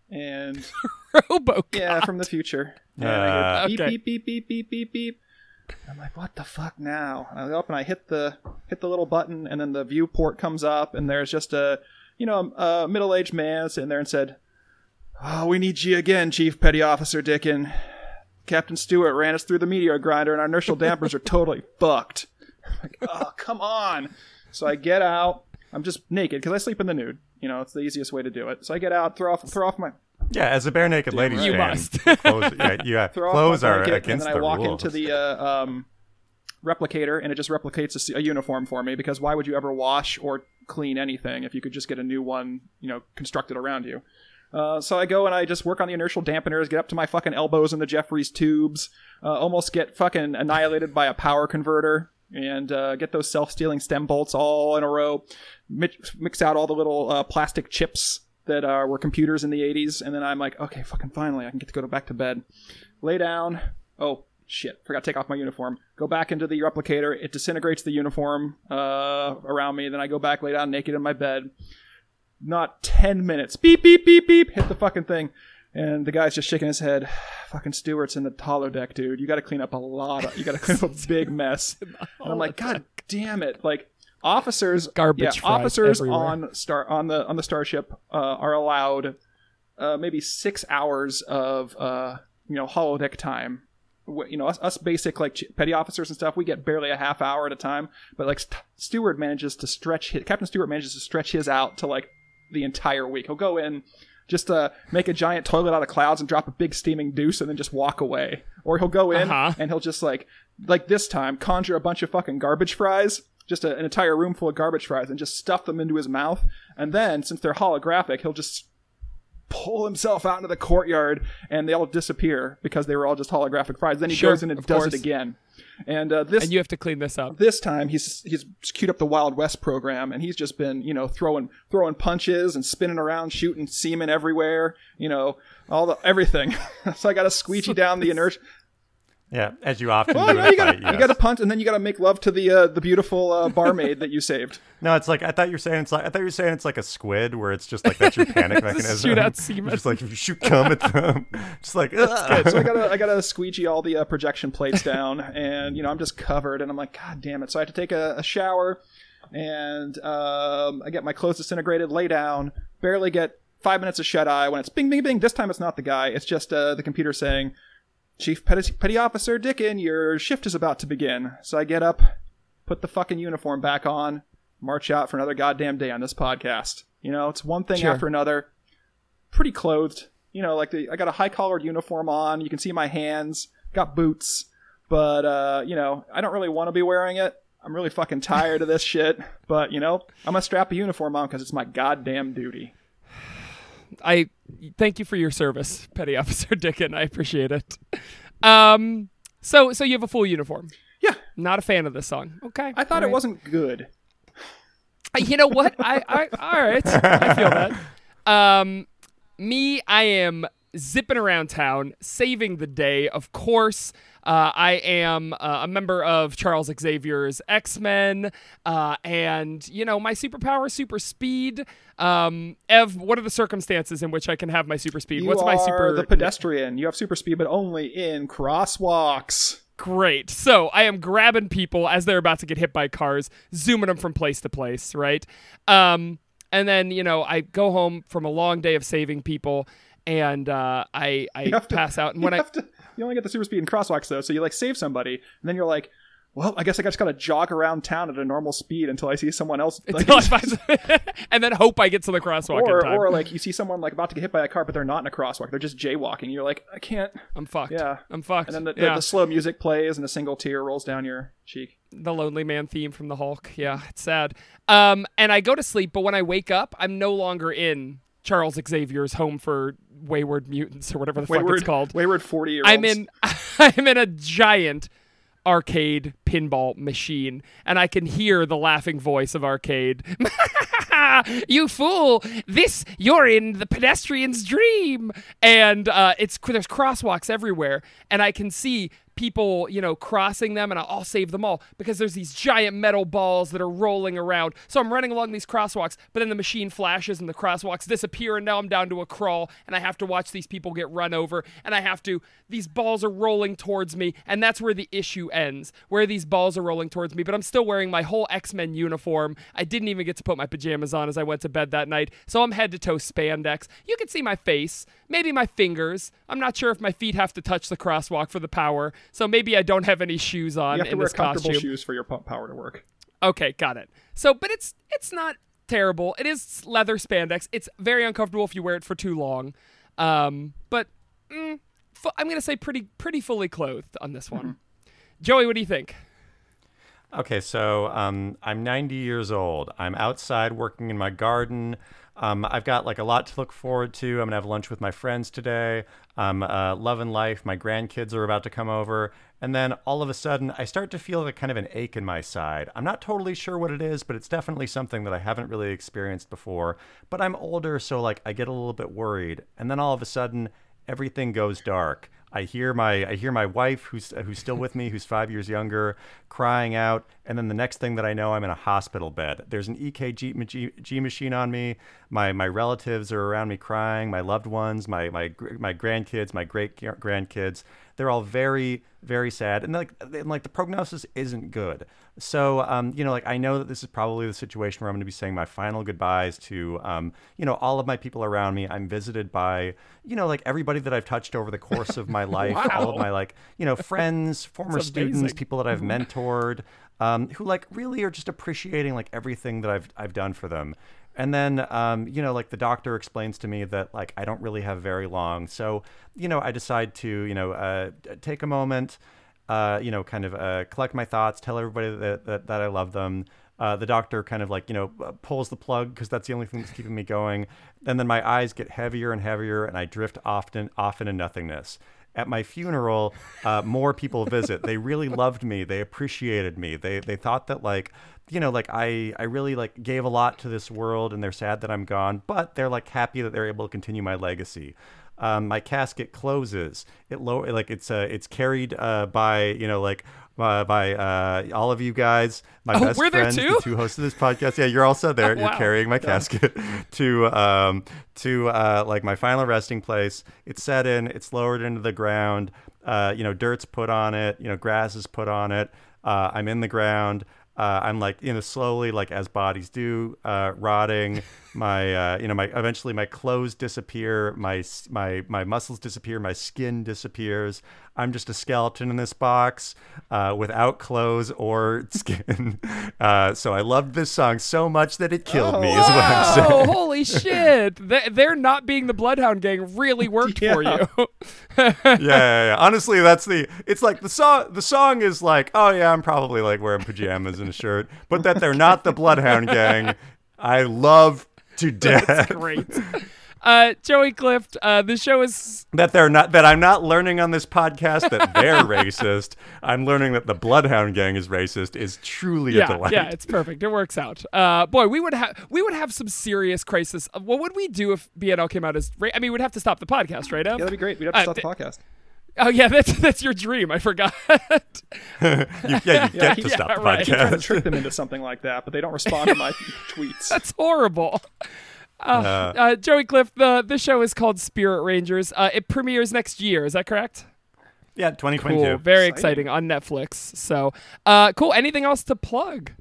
and [laughs] Robo. yeah, from the future. And Uh, I hear Okay. beep beep beep beep beep beep. I'm like, what the fuck now? And I go up and I hit the hit the little button, and then the viewport comes up, and there's just a you know a middle aged man sitting there and said, "Oh, we need you again, Chief Petty Officer Dickin. Captain Stewart ran us through the meteor grinder, and our inertial dampers are totally [laughs] fucked." I'm [laughs] like, oh, come on. So I get out. I'm just naked because I sleep in the nude. You know, it's the easiest way to do it. So I get out, throw off, throw off my Yeah, as a bare naked lady, You Shane, must. [laughs] clothes, yeah, yeah, [laughs] throw clothes off my are blanket, against and then the I walk rules. into the uh, um, replicator, and it just replicates a uniform for me. Because why would you ever wash or clean anything if you could just get a new one, you know, constructed around you? Uh, so I go and I just work on the inertial dampeners, get up to my fucking elbows in the Jefferies tubes, uh, almost get fucking annihilated by a power converter, and uh, get those self-sealing stem bolts all in a row. Mix, mix out all the little uh, plastic chips that uh, were computers in the 80s, and then I'm like, okay, fucking finally, I can get to go to back to bed. Lay down. Oh shit! Forgot to take off my uniform. Go back into the replicator. It disintegrates the uniform uh, around me. Then I go back, lay down naked in my bed. Not ten minutes. Beep beep beep beep. Hit the fucking thing, and the guy's just shaking his head. [sighs] Fucking Stewart's in the taller deck, dude. You got to clean up a lot. Of, you got to clean up a [laughs] big mess. [laughs] And I'm like, God damn it! Like officers, Garbage yeah, officers everywhere. on star on the on the starship uh, are allowed uh, maybe six hours of uh, you know holodeck time. You know, us, us basic like petty officers and stuff, we get barely a half hour at a time. But like St- Stewart manages to stretch his, Captain Stewart manages to stretch his out to like the entire week. He'll go in, just uh, make a giant toilet out of clouds and drop a big steaming deuce and then just walk away. Or he'll go in Uh-huh. and he'll just like like this time conjure a bunch of fucking garbage fries just a, an entire room full of garbage fries and just stuff them into his mouth and then since they're holographic he'll just pull himself out into the courtyard and they all disappear because they were all just holographic fries then he Sure, goes in and does course. it again and uh, this And you have to clean this up. this time he's he's queued up the Wild West program and he's just been you know throwing throwing punches and spinning around shooting semen everywhere you know all the everything [laughs] so I got to squeegee down the inertia yeah, as you often well, do you, fight, yes. gotta punt and then you gotta make love to the uh, the beautiful uh, barmaid that you saved. [laughs] No, it's like I thought you were saying it's like I thought you were saying it's like a squid where it's just like that's your [laughs] panic mechanism. shoot out semen. Just like if you shoot cum at them, [laughs] just like so I gotta I gotta squeegee all the uh, projection plates down, and you know I'm just covered, and I'm like, God damn it! So I have to take a, a shower, and um, I get my clothes disintegrated, lay down, barely get five minutes of shut eye when it's bing bing bing. This time it's not the guy; it's just uh, the computer saying, Chief Petty, Petty Officer Dickin, your shift is about to begin. So I get up, put the fucking uniform back on, march out for another goddamn day on this podcast. You know, it's one thing Sure. after another. Pretty clothed. You know, like the I got a high collared uniform on. You can see my hands. Got boots, but uh, you know, I don't really want to be wearing it. I'm really fucking tired of this [laughs] shit. But you know, I'm gonna strap a uniform on because it's my goddamn duty. I thank you for your service, Petty [laughs] Officer Dickin. I appreciate it. Um, so so you have a full uniform. Yeah, Not a fan of this song. Okay. I thought all it wasn't good. Uh, You know what? I, I all right. I feel that. Um, me, I am zipping around town, saving the day. Of course, uh, I am uh, a member of Charles Xavier's X Men, uh, and you know my superpower, is super speed. Um, Ev, what are the circumstances in which I can have my super speed? You What's my super the pedestrian. You have super speed, but only in crosswalks. Great. So I am grabbing people as they're about to get hit by cars, zooming them from place to place, right? Um, and then you know I go home from a long day of saving people, and uh, I I to- pass out. And You when I have to. You only get the super speed in crosswalks though, so you like save somebody, and then you're like, well, I guess I just gotta jog around town at a normal speed until I see someone else. Like, until I find- and then hope I get to the crosswalk in or, time. or like you see someone like about to get hit by a car, but they're not in a crosswalk; they're just jaywalking. You're like, I can't. I'm fucked. Yeah. I'm fucked. And then the, the, yeah. the slow music plays, and a single tear rolls down your cheek. the lonely man theme from the Hulk. Yeah, it's sad. Um, and I go to sleep, but when I wake up, I'm no longer in Charles Xavier's home for wayward mutants or whatever the fuck Wayward, it's called. wayward forty year olds. I'm in [laughs] I'm in a giant arcade pinball machine, and I can hear the laughing voice of arcade. [laughs] you fool! This you're in the pedestrian's dream, and uh, it's there's crosswalks everywhere, and I can see people, you know, crossing them, and I'll, save them all because there's these giant metal balls that are rolling around. So I'm running along these crosswalks, but then the machine flashes and the crosswalks disappear, and now I'm down to a crawl, and I have to watch these people get run over, and I have to. These balls are rolling towards me, and that's where the issue ends, where these balls are rolling towards me. But I'm still wearing my whole X Men uniform. I didn't even get to put my pajamas on as I went to bed that night, so I'm head to toe spandex. You can see my face, maybe my fingers. I'm not sure if my feet have to touch the crosswalk for the power, so maybe I don't have any shoes on You have to in wear this comfortable costume. shoes for your pump power to work. Okay, got it. So, but it's it's not terrible. It is leather spandex. It's very uncomfortable if you wear it for too long. Um, but mm, fu- I'm gonna say pretty pretty fully clothed on this one. Joey, what do you think? Okay, so um, I'm 90 years old. I'm outside working in my garden. Um, I've got like a lot to look forward to. I'm gonna have lunch with my friends today. I'm uh, loving life. My grandkids are about to come over, and then all of a sudden, I start to feel like kind of an ache in my side. I'm not totally sure what it is, but it's definitely something that I haven't really experienced before. But I'm older, so like I get a little bit worried, and then all of a sudden, everything goes dark. I hear my I hear my wife who's who's still with me, who's five years younger, crying out, and then the next thing that I know, I'm in a hospital bed. There's an EKG machine on me. My my relatives are around me crying. My loved ones, my my my grandkids, my great grandkids. They're all very very sad, and like and like the prognosis isn't good. So um, you know, like I know that this is probably the situation where I'm going to be saying my final goodbyes to um, you know all of my people around me. I'm visited by you know like everybody that I've touched over the course of my [laughs] life, all of my like you know friends, former students, people that I've mentored, um, who like really are just appreciating like everything that I've I've done for them. And then, um, you know, like the doctor explains to me that like I don't really have very long, so you know I decide to you know uh, take a moment, uh, you know, kind of uh, collect my thoughts, tell everybody that that, that I love them. Uh, the doctor kind of like you know uh, pulls the plug because that's the only thing that's keeping me going, and then my eyes get heavier and heavier, and I drift often often in nothingness at my funeral, uh, more people visit. They really loved me. They appreciated me. They they thought that like you know like I I really like gave a lot to this world, and they're sad that I'm gone, but they're like happy that they're able to continue my legacy. Um, my casket closes. It low like it's uh, it's carried uh, by you know like. Uh, by uh, all of you guys, my Oh, best friends, the two hosts of this podcast. Yeah, you're also there. Oh, [laughs] You're wow. carrying my casket [laughs] to um to uh like my final resting place. It's set in. It's lowered into the ground. Uh, you know, dirt's put on it. You know, grass is put on it. Uh, I'm in the ground. Uh, I'm like you know slowly like as bodies do, uh, rotting. [laughs] My uh, you know my eventually my clothes disappear. My my my muscles disappear. My skin disappears. I'm just a skeleton in this box uh, without clothes or [laughs] skin. Uh, so I loved this song so much that it killed me. Is what I'm saying. Oh, holy [laughs] shit! Th- They're not being the Bloodhound Gang really worked for you. [laughs] yeah, yeah, yeah. Honestly, that's the. It's like the song. The song is like, oh yeah, I'm probably like wearing pajamas and a shirt, but that they're not the Bloodhound Gang. I love to [laughs] death Great. Uh, Joey Clift, uh, the show is that they're not. That I'm not learning on this podcast that they're [laughs] racist. I'm learning that the Bloodhound Gang is racist. Is truly a yeah, delight. yeah, it's perfect. It works out. Uh, boy, we would have we would have some serious crisis. What would we do if BNL came out as? Ra- I mean, we'd have to stop the podcast, right? Em? Yeah, that'd be great. We'd have to Uh, stop th- the podcast. Oh yeah, that's that's your dream. I forgot. [laughs] You, yeah, you get he- to stop the right. Trying to trick them into something like that, but they don't respond to my [laughs] tweets. That's horrible. Uh, uh, Joey Clift, the the show is called Spirit Rangers. Uh, it premieres next year. Is that correct? Yeah, 2022. Cool. Very exciting on Netflix. So, uh, cool. Anything else to plug?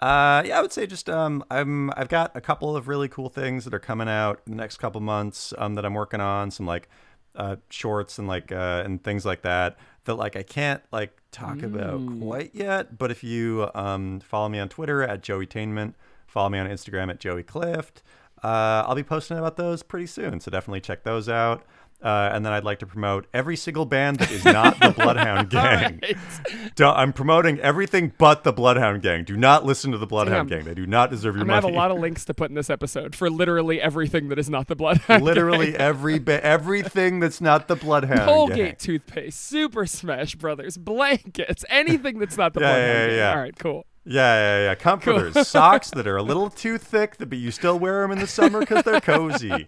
Uh, yeah, I would say just um, I'm I've got a couple of really cool things that are coming out in the next couple months um, that I'm working on. Some like uh, shorts and like uh, and things like that that like I can't like talk about quite yet. But if you um, follow me on Twitter at Joeytainment, follow me on Instagram at Joey Clift. Uh, I'll be posting about those pretty soon, so definitely check those out. Uh, and then I'd like to promote every single band that is not the [laughs] Bloodhound Gang. Right. [laughs] I'm promoting everything but the Bloodhound Gang. Do not listen to the Bloodhound Damn. Gang. They do not deserve your I'm gonna have a lot of links to put in this episode for literally everything that is not the Bloodhound. Literally Gang. every ba- everything that's not the Bloodhound Colgate Gang. toothpaste, Super Smash Brothers, blankets, anything that's not the [laughs] Yeah, Bloodhound yeah, Gang. yeah. All right, cool. Yeah, yeah, yeah. Comforters, socks that are a little too thick, but you still wear them in the summer because they're cozy.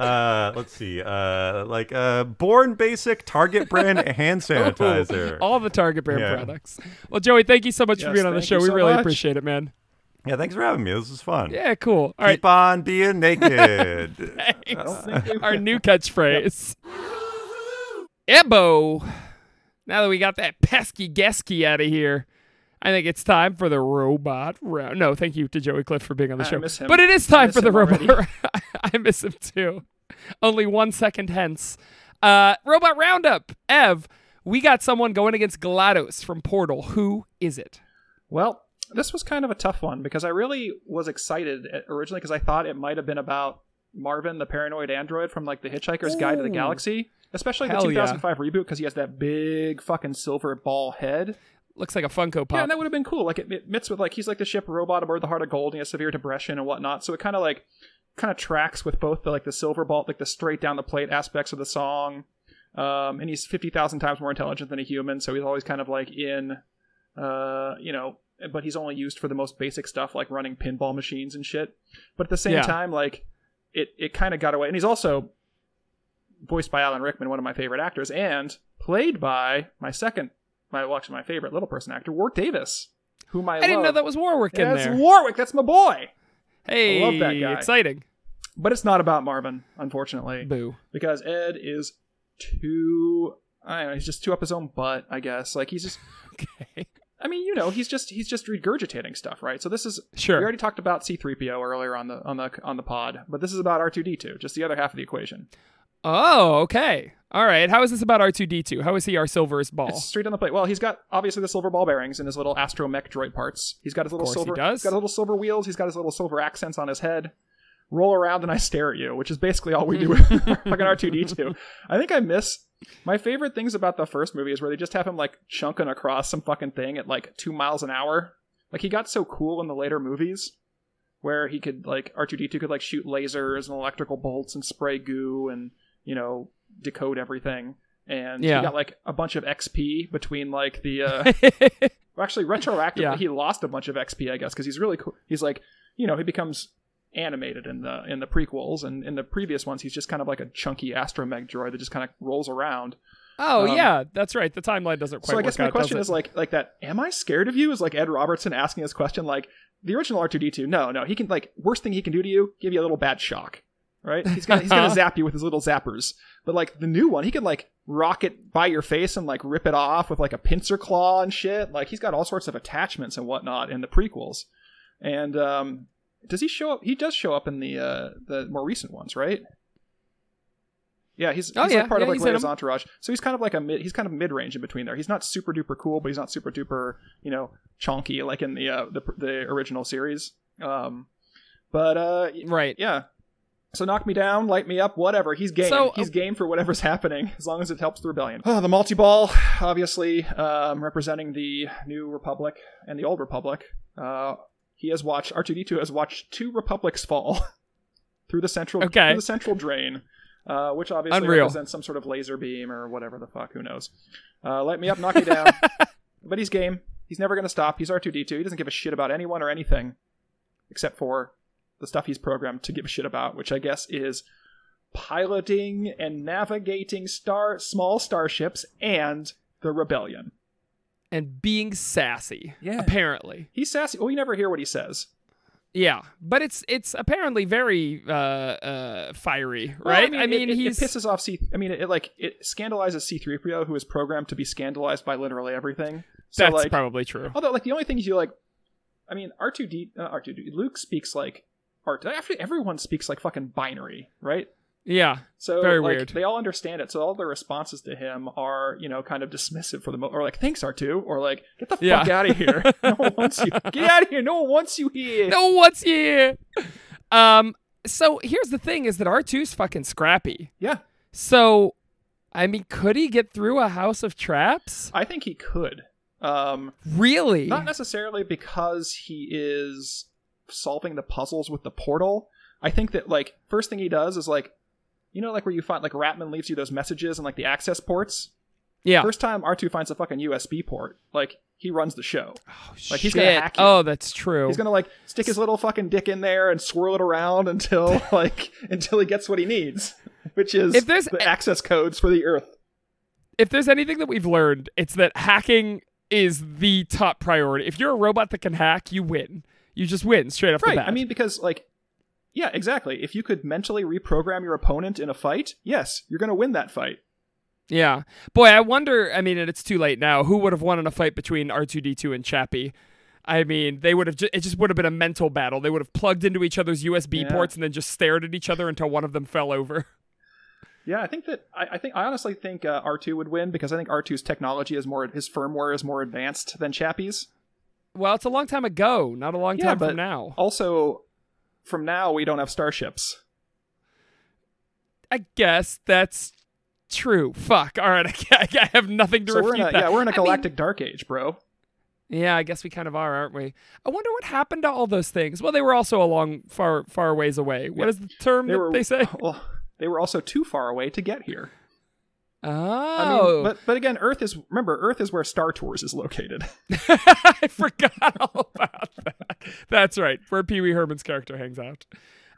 Uh, let's see. Uh, like uh, Born Basic Target brand [laughs] hand sanitizer. All the Target brand Yeah. products. Well, Joey, thank you so much for being on the show. We so really much. appreciate it, man. Yeah, thanks for having me. This was fun. Yeah, cool. All right, Keep on being naked. [laughs] Our new [laughs] catchphrase. Ebo. Now that we got that pesky Gesky out of here, I think it's time for the robot round. No, thank you to Joey Clift for being on the I show. miss him. But it is time for the robot. already. [laughs] I miss him too. Only one second hence. Uh, robot roundup. Ev, we got someone going against GLaDOS from Portal. Who is it? Well, this was kind of a tough one because I really was excited originally because I thought it might have been about Marvin, the paranoid android from like the Hitchhiker's Guide to the Galaxy, especially the Hell yeah. 2005 reboot because he has that big fucking silver ball head. Looks like a Funko Pop. Yeah, and that would have been cool. Like it, it with like he's like the ship robot aboard the Heart of Gold, and he has severe depression and whatnot. So it kind of like kind of tracks with both the like the silver ball, like the straight down the plate aspects of the song. Um, and he's fifty thousand times more intelligent than a human, so he's always kind of like in, uh, you know, but he's only used for the most basic stuff like running pinball machines and shit. But at the same Yeah. time, like it it kind of got away, and he's also voiced by Alan Rickman, one of my favorite actors, and played by my second, my actually my favorite little person actor, Warwick Davis, whom I, I didn't know that was Warwick in that's there. Warwick. That's my boy. hey, love that guy. exciting. But it's not about Marvin, unfortunately, Boo. because Ed is too. I don't know. He's just too up his own butt. I guess. Like he's just. [laughs] Okay. I mean, you know, he's just he's just regurgitating stuff, right? So this is Sure. We already talked about C-3PO earlier on the on the on the pod, but this is about R2D2, just the other half of the equation. Oh, okay. All right. How is this about R2D2? How is he our silverest ball? It's straight on the plate. Well, he's got obviously the silver ball bearings and his little astromech droid parts. He's got his little course he silver. does. He's got his little silver wheels. He's got his little silver accents on his head. Roll around and I stare at you, which is basically all we do with [laughs] fucking R two D two. I think I miss my favorite things about the first movie is where they just have him like chunking across some fucking thing at like two miles an hour. Like he got so cool in the later movies, where he could like R two D two could like shoot lasers and electrical bolts and spray goo and you know decode everything. And Yeah. he got like a bunch of XP between like the uh [laughs] well, actually retroactively Yeah. he lost a bunch of XP I guess because he's really cool. He's like you know he becomes animated in the in the prequels and in the previous ones he's just kind of like a chunky astromech droid that just kind of rolls around. oh, um, yeah. That's right. The timeline doesn't quite so I guess my out, question is like like that. Am I scared of you? Is like Ed Robertson asking this question like the original R two D two. No, no, he can like worst thing he can do to you, give you a little bad shock. Right? He's gonna he's gonna [laughs] zap you with his little zappers. But like the new one, he can like rock it by your face and like rip it off with like a pincer claw and shit. Like he's got all sorts of attachments and whatnot in the prequels. And um, does he show up? He does show up in the uh, the more recent ones, right? Yeah, he's, Oh, he's yeah. like part Yeah, of like in entourage. So he's kind of like a mid. He's kind of mid range in between there. He's not super duper cool, but he's not super duper you know chonky like in the uh, the the original series. Um, but uh, right. yeah. So knock me down, light me up, whatever. He's game. So, uh, He's game for whatever's [laughs] happening, as long as it helps the rebellion. Oh, the multi ball, obviously, um, representing the New Republic and the Old Republic. Uh, he has watched R two D two has watched two republics fall [laughs] through the central Okay. through the central drain, uh, which obviously Unreal. represents some sort of laser beam or whatever the fuck. Who knows? Uh, light me up, knock me down. [laughs] but he's game. He's never going to stop. He's R two D two. He doesn't give a shit about anyone or anything, except for the stuff he's programmed to give a shit about, which I guess is piloting and navigating star small starships and the rebellion. And being sassy. Yeah. Apparently. He's sassy. Well, you never hear what he says. Yeah. But it's it's apparently very uh uh fiery, Well, right? I mean, it, it- he's it pisses off C. I mean, it, like it scandalizes C-3PO, who is programmed to be scandalized by literally everything. So that's like, probably true. although like the only thing is you like, I mean, R two D, uh, R two D, Luke speaks like art. Actually, everyone speaks like fucking binary, right? Yeah. So Very like, weird. They all understand it. So all their responses to him are, you know, kind of dismissive for the most, or like thanks R two, or like get the Yeah. fuck out of [laughs] here. no one wants you. Get out of here. No one wants you here. No what's here. Um so here's the thing is that R2's fucking scrappy. Yeah. So, I mean, could he get through a house of traps? I think he could. Um, Really? not necessarily because he is solving the puzzles with the portal. I think that like first thing he does is like, you know, like where you find like Ratman leaves you those messages and like the access ports. yeah. First time R2 finds a fucking USB port, like he runs the show. Oh, like, he's Shit. gonna hack you. Oh, that's true. He's gonna like stick his little fucking dick in there and swirl it around until [laughs] like until he gets what he needs, which is If there's the access codes for the Earth. if there's anything that we've learned, it's that hacking is the top priority. If you're a robot that can hack, you win. You just win straight off the Right. bat. I mean, because like, yeah, exactly. If you could mentally reprogram your opponent in a fight, yes, you're gonna win that fight. yeah. Boy, I wonder. I mean, and it's too late now. Who would have won in a fight between R2D2 and Chappie? I mean, they would have. Ju- it just would have been a mental battle. They would have plugged into each other's USB Yeah. ports and then just stared at each other until one of them fell over. [laughs] Yeah, I think that I, I think I honestly think uh, R2 would win because I think R2's technology is more his firmware is more advanced than Chappie's. Well, it's a long time ago, not a long Yeah, time but from now. Also, from now we don't have starships. I guess that's true. Fuck. All right, [laughs] I, I have nothing to So refute a, that. yeah we're in a I mean, galactic dark age, bro. Yeah, I guess we kind of are, aren't we? I wonder what happened to all those things. Well, they were also a long, far, far ways away. What Yeah. is the term They that were they say? [laughs] well, they were also too far away to get here. Oh, I mean, but but again, Earth is remember Earth is where Star Tours is located. [laughs] [laughs] I forgot all about that. That's right, where Pee Wee Herman's character hangs out.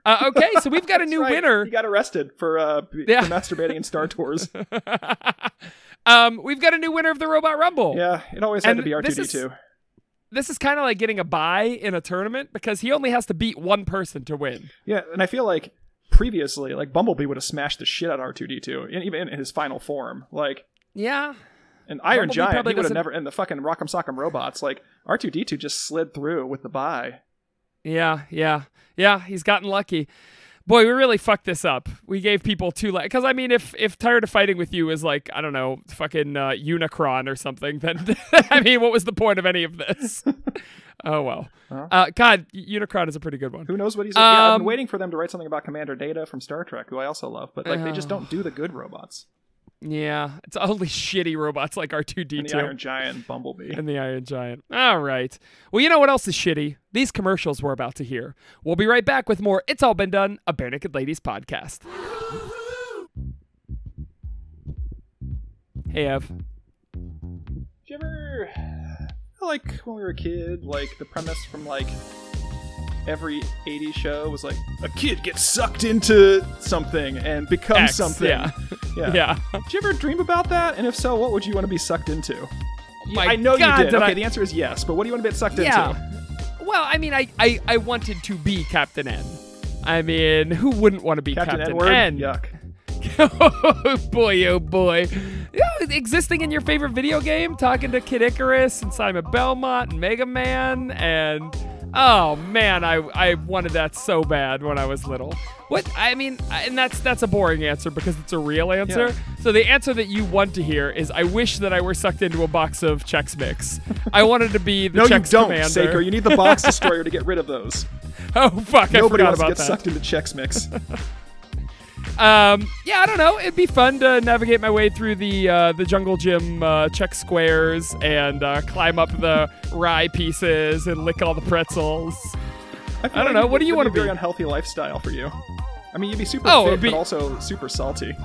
Uh, okay, so we've got a new Right, winner. He got arrested for uh Yeah. for masturbating in Star Tours. [laughs] um, we've got a new winner of the Robot Rumble. Yeah, it always had And to be R2D2. this is- This is kind of like getting a bye in a tournament because he only has to beat one person to win. Yeah, and I feel like previously, like Bumblebee would have smashed the shit out of R2D2, and even in his final form. Like, Yeah, and Iron Bumblebee Giant, he would have never. And the fucking Rock'em Sock'em robots, like R2D2 just slid through with the buy. Yeah, yeah, yeah. He's gotten lucky. Boy, we really fucked this up. We gave people too like, Because I mean, if if tired of fighting with you is like I don't know, fucking uh, Unicron or something, then [laughs] I mean, what was the point of any of this? [laughs] oh well. Well. Uh, God, Unicron is a pretty good one. Who knows what he's? yeah, I've Um, been waiting for them to write something about Commander Data from Star Trek, who I also love, but like they just don't do the good robots. Yeah, it's only [laughs] shitty robots like R two D two. Iron Giant, Bumblebee. and the Iron Giant. All right. Well, you know what else is shitty? These commercials we're about to hear. We'll be right back with more It's All Been Done, a Barenaked Ladies podcast. Hey, Ev. Ever like when we were a kid, like the premise from like every 80s show was like a kid gets sucked into something and becomes X, something. yeah. [laughs] yeah. Yeah. Did you ever dream about that? And if so, what would you want to be sucked into? My I know God, you did. did okay, I- the answer is yes, but what do you want to get sucked Yeah. into? Well, I mean, I, I, I wanted to be Captain N. I mean, who wouldn't want to be Captain, Captain? N? Yuck. [laughs] oh boy, oh boy. Existing in your favorite video game, talking to Kid Icarus and Simon Belmont and Mega Man, and oh man, I I wanted that so bad when I was little. What I mean, and that's that's a boring answer because it's a real answer. Yeah. So the answer that you want to hear is, I wish that I were sucked into a box of Chex Mix. I wanted to be the [laughs] No, Chex you don't, Commander. Saker. You need the box destroyer to get rid of those. [laughs] oh fuck, I Nobody forgot wants to about get that. sucked into Chex Mix. [laughs] Um, yeah, I don't know. It'd be fun to navigate my way through the uh, the jungle gym, uh, Chex squares, and uh, climb up the rye pieces and lick all the pretzels. feel I don't like know. What do you wanna a very unhealthy lifestyle for you. I mean, you'd be super Oh, fit, be- but also super salty.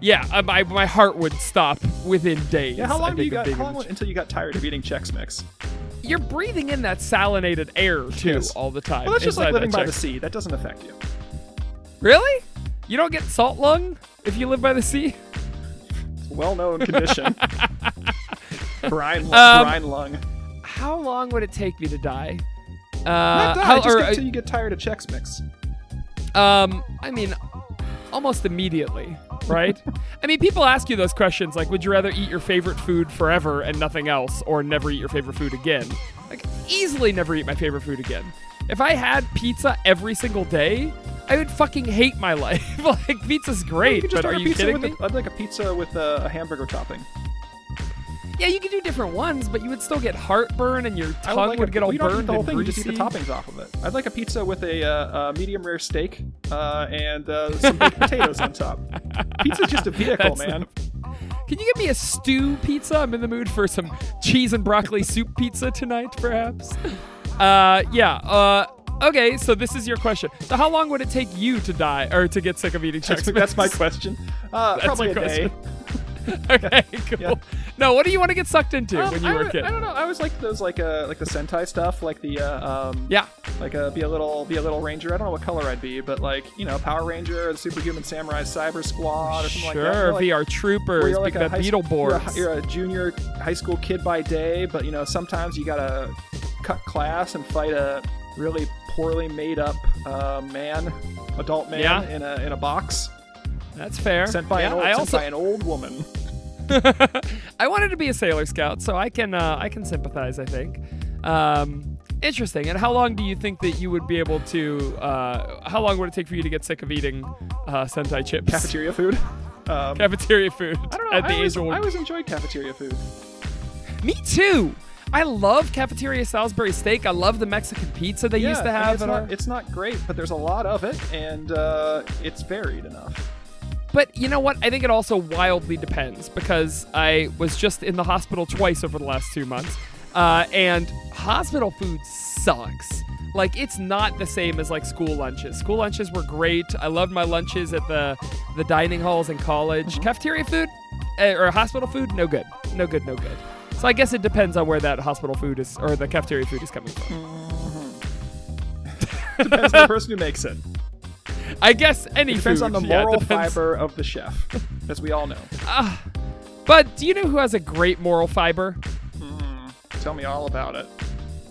Yeah, uh, my my heart would stop within days. Yeah, how long do you got? How long until you got tired of eating Chex Mix? You're breathing in that salinated air too Yes. all the time. Well, that's just like living by the sea. That doesn't affect you. Really? You don't get salt lung if you live by the sea? It's a well-known condition. [laughs] brine, Um, brine lung. How long would it take me to die? Uh, Not die, how, just or, until you get tired of Chex Mix. Um, I mean, almost immediately, right? [laughs] I mean, people ask you those questions like, would you rather eat your favorite food forever and nothing else, or never eat your favorite food again? Like, easily never eat my favorite food again. If I had pizza every single day, I would fucking hate my life. [laughs] like, pizza's great, well, but are you kidding me? A, I'd like a pizza with a, a hamburger topping. Yeah, you could do different ones, but you would still get heartburn and your tongue like would a, get all you don't have to eat burned the whole and thing. You just eat the toppings off of it. I'd like a pizza with a, uh, uh medium rare steak uh, and uh, some baked [laughs] potatoes on top. Pizza's just a vehicle, That's man. Can you give me a stew pizza? I'm in the mood for some cheese and broccoli soup pizza tonight, perhaps. Uh, yeah. Uh, okay. So this is your question. So how long would it take you to die or to get sick of eating Chex That's, that's my question. Uh, [laughs] probably a your day. [laughs] okay. [laughs] Cool. Yeah. No. What do you want to get sucked into Um, when you I, were a kid? I don't know. I always like those like uh like the Sentai stuff, like the uh, um Yeah. like uh, be a little be a little ranger. I don't know what color I'd be, but like you know Power Ranger, the Superhuman Samurai Cyber Squad, or something Sure. like that. Know, like, VR troopers, you're Big a Bad high Beetle sc- you're a- You're a, junior high school kid by day, but you know sometimes you gotta cut class and fight a really poorly made up uh, man, adult man Yeah. in a in a box That's fair. sent by yeah, an old I sent also by an old woman. [laughs] I wanted to be a Sailor Scout, so I can uh, I can sympathize. I think. Um, interesting. And how long do you think that you would be able to? Uh, how long would it take for you to get sick of eating uh, Sentai chips? Cafeteria food. [laughs] Um, Cafeteria food. I don't know. At the I, always, I always enjoyed cafeteria food. Me too. I love cafeteria Salisbury steak. I love the Mexican pizza they yeah, used to have. it's, not, our- it's not great, but there's a lot of it, and uh, it's varied enough. But you know what? I think it also wildly depends because I was just in the hospital twice over the last two months, uh, and hospital food sucks. Like it's not the same as like school lunches. School lunches were great. I loved my lunches at the the dining halls in college. Cafeteria food uh, or hospital food, no good, no good, no good. So I guess it depends on where that hospital food is or the cafeteria food is coming from. Depends on the person who makes it. I guess any It depends food. on the [laughs] yeah, moral depends. fiber of the chef, [laughs] as we all know. Ah, but do you know who has a great moral fiber? Hmm, tell me all about it.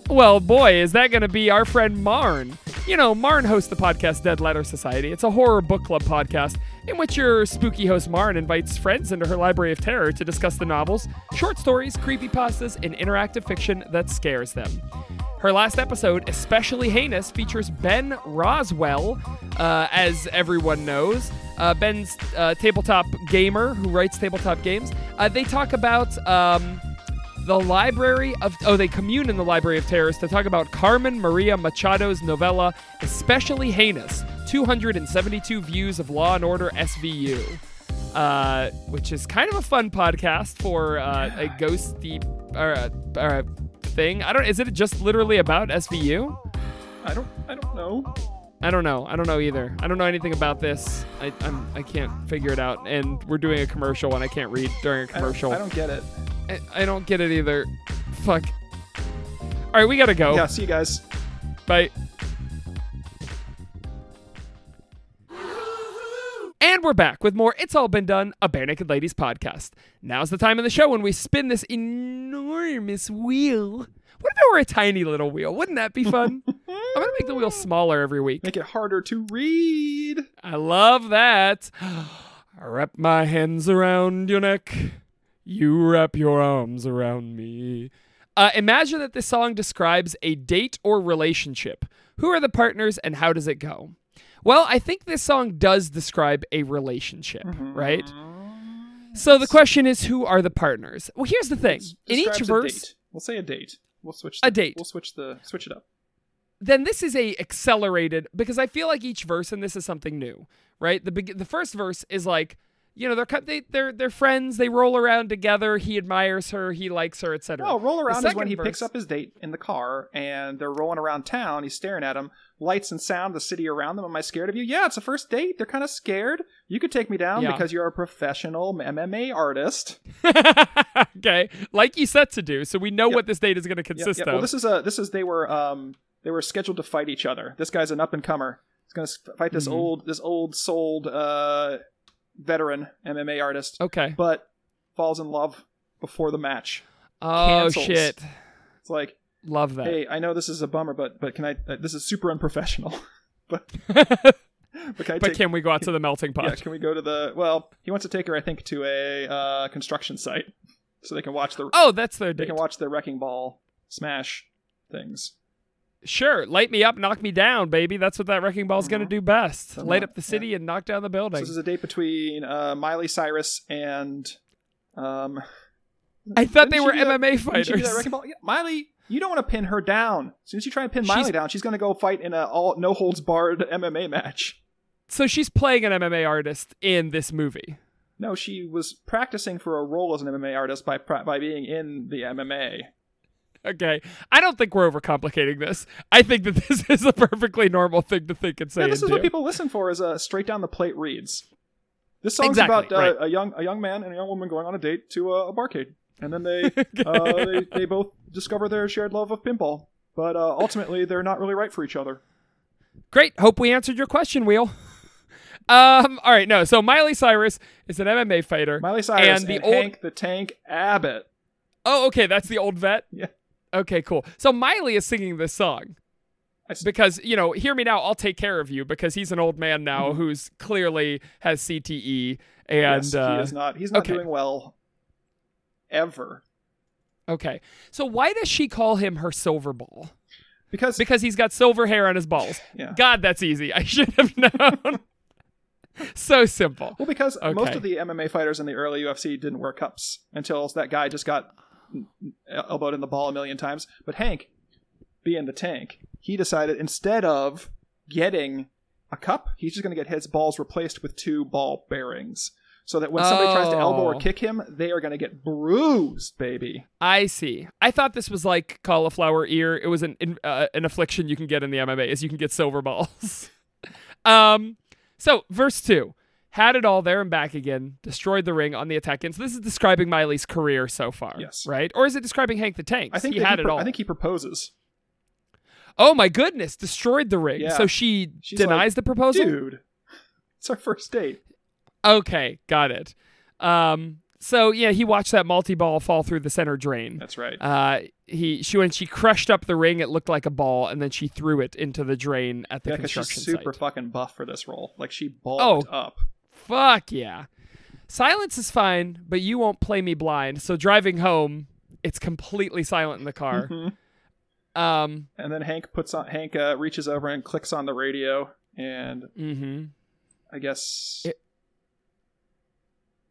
Well, boy, is that going to be our friend Marn. You know, Marn hosts the podcast Dead Letter Society. It's a horror book club podcast in which your spooky host Marn invites friends into her library of terror to discuss the novels, short stories, creepy pastas, and interactive fiction that scares them. Her last episode, Especially Heinous, features Ben Roswell, uh, as everyone knows. Uh, Ben's uh, tabletop gamer who writes tabletop games. Uh, they talk about. Um, the Library of oh they commune in the Library of Terrors to talk about Carmen Maria Machado's novella Especially Heinous 272 Views of Law and Order SVU uh, which is kind of a fun podcast for uh, a ghosty or or thing I don't is it just literally about SVU I don't. I don't know. I don't know I don't know either I don't know anything about this I I'm, I can't figure it out and we're doing a commercial and I can't read during a I commercial I don't get it. I, I don't get it either. Fuck. All right, we gotta go. Yeah. See you guys. Bye. And we're back with more It's All Been Done, a Barenaked Ladies podcast. Now's the time in the show when we spin this enormous wheel. What if it were a tiny little wheel? Wouldn't that be fun? [laughs] I'm gonna make the wheel smaller every week. Make it harder to read. I love that. I [gasps] wrap my hands around your neck. You wrap your arms around me. Uh, imagine that this song describes a date or relationship. Who are the partners and how does it go? Well, I think this song does describe a relationship, mm-hmm. right? So the question is, who are the partners? Well, here's the thing. In each verse, we'll say a date. We'll switch A date. We'll switch the switch it up. then this is a accelerated because I feel like each verse and this is something new, right? The the first verse is like, you know, they're they they're they're friends. They roll around together. He admires her. He likes her, etc. No, roll around is when he picks up his date in the car and they're rolling around town. He's staring at him. Lights and sound, the city around them. Am I scared of you? Yeah, it's a first date. They're kind of scared. You could take me down Yeah. because you're a professional MMA artist. [laughs] okay, like you said to do. So we know Yep. what this date is going to consist yeah. of. Well, this is a this is they were um they were scheduled to fight each other. This guy's an up and comer. He's gonna fight this Mhm. old this old souled uh veteran MMA artist, okay. but falls in love before the match. Oh cancels. shit. It's like, Love that. hey, I know this is a bummer, but but can I? Uh, this is super unprofessional. [laughs] but [laughs] but can I but take? can we go out to the melting pot? yeah, can we go to the? Well, he wants to take her, I think, to a uh, construction site [laughs] so they can watch the oh, that's their they can watch the wrecking ball smash things. Sure, light me up, knock me down, baby. That's what that wrecking ball's going to do best. So, light up the city and knock down the So building. this is a date between uh, Miley Cyrus and um, I thought they were MMA she that fighters. wrecking ball? Yeah, Miley, you don't want to pin her down. As soon as you try and pin Miley She's- down, she's going to go fight in a all no holds barred [laughs] MMA match. So she's playing an MMA artist in this movie. No, she was practicing for a role as an MMA artist by by being in the MMA. Okay. I don't think we're overcomplicating this. I think that [laughs] this is a perfectly normal thing to think and say. Yeah, this is what people listen for is a straight down the plate reads. This song's Exactly, about uh, right. a young a young man and a young woman going on a date to a, a barcade, and then they [laughs] uh, they they both discover their shared love of pinball, but uh, ultimately they're not really right for each other. Great. Hope we answered your question, Wheel. [laughs] Um, all right, no. So Miley Cyrus is an MMA fighter. Miley Cyrus and and, the old Hank the Tank Abbott. Oh, okay, that's the old vet. Yeah. Okay, cool. So Miley is singing this song because you know, hear me now. I'll take care of you because he's an old man now who's clearly has CTE and Mm-hmm. yes, uh, he is not. He's not okay. doing well. Ever okay. So why does she call him her silver ball? because Because he's got silver hair on his balls. Yeah. God, that's easy. I should have known. [laughs] so simple. well because most of the MMA fighters in the early UFC didn't wear cups until that guy just got elbowed in the ball a million times. But Hank, being the tank, he decided instead of getting a cup, he's just going to get his balls replaced with two ball bearings. So that when somebody tries to elbow or Oh. kick him, they are going to get bruised, baby. I see. I thought this was like cauliflower ear. It was an in- uh, an affliction you can get in the MMA is you can get silver balls. [laughs] um, so verse two had it all there and back again, destroyed the ring on the attack. And so this is describing Miley's career so far, Yes. right? Or is it describing Hank the Tank? I think he had he it pro- all. I think he proposes. oh my goodness, destroyed the ring. Yeah. So she She's denies like, the proposal. Dude, it's our first date. Okay, got it. Um, so yeah, he watched that multi ball fall through the center drain. That's right. Uh, he she when she crushed up the ring, it looked like a ball, and then she threw it into the drain at the yeah, because she's construction super site. fucking buff for this role. Like she bulked Oh. up. Fuck yeah! Silence is fine, but you won't play me blind. So driving home, it's completely silent in the car. Mhm. Um, And then Hank puts on Hank uh, reaches over and clicks on the radio, and mm-hmm. I guess it-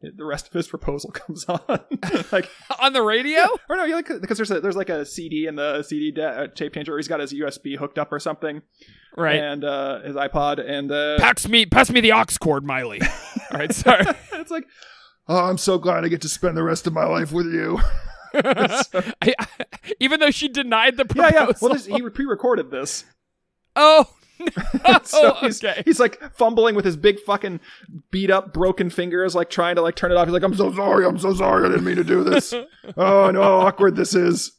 the rest of his proposal [laughs] comes on. [laughs] like, [laughs] on the radio. or no, yeah, like, because there's a, there's like a CD in the CD da- uh, tape changer. Where he's got his USB hooked up or something, Right. and uh, his iPod, and uh, Pass me, pass me the aux cord, Miley. All right, sorry. it's like, oh, I'm so glad I get to spend the rest of my life with you. I, even though she denied the proposal. yeah. yeah Well, this, he pre-recorded this. oh. [laughs] so oh, he's, okay. he's like fumbling with his big fucking beat up broken fingers like trying to like turn it off he's like i'm so sorry i'm so sorry i didn't mean to do this [laughs] oh no, how awkward this is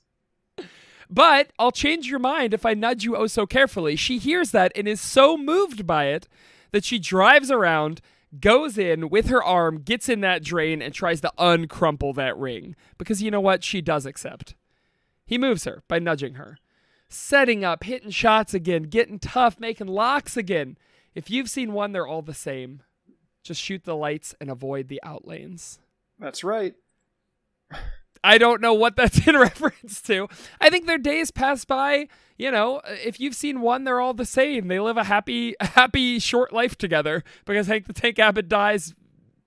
But I'll change your mind if I nudge you oh so carefully. She hears that and is so moved by it that she drives around, goes in with her arm, gets in that drain, and tries to uncrumple that ring. Because you know what? She does accept. He moves her by nudging her. Setting up, hitting shots again, getting tough, making locks again. If you've seen one, they're all the same. Just shoot the lights and avoid the outlanes. that's right I don't know what that's [laughs] in reference to. I think their days pass by. You know, if you've seen one, they're all the same. They live a happy, happy, short life together because Hank the Tank Abbott dies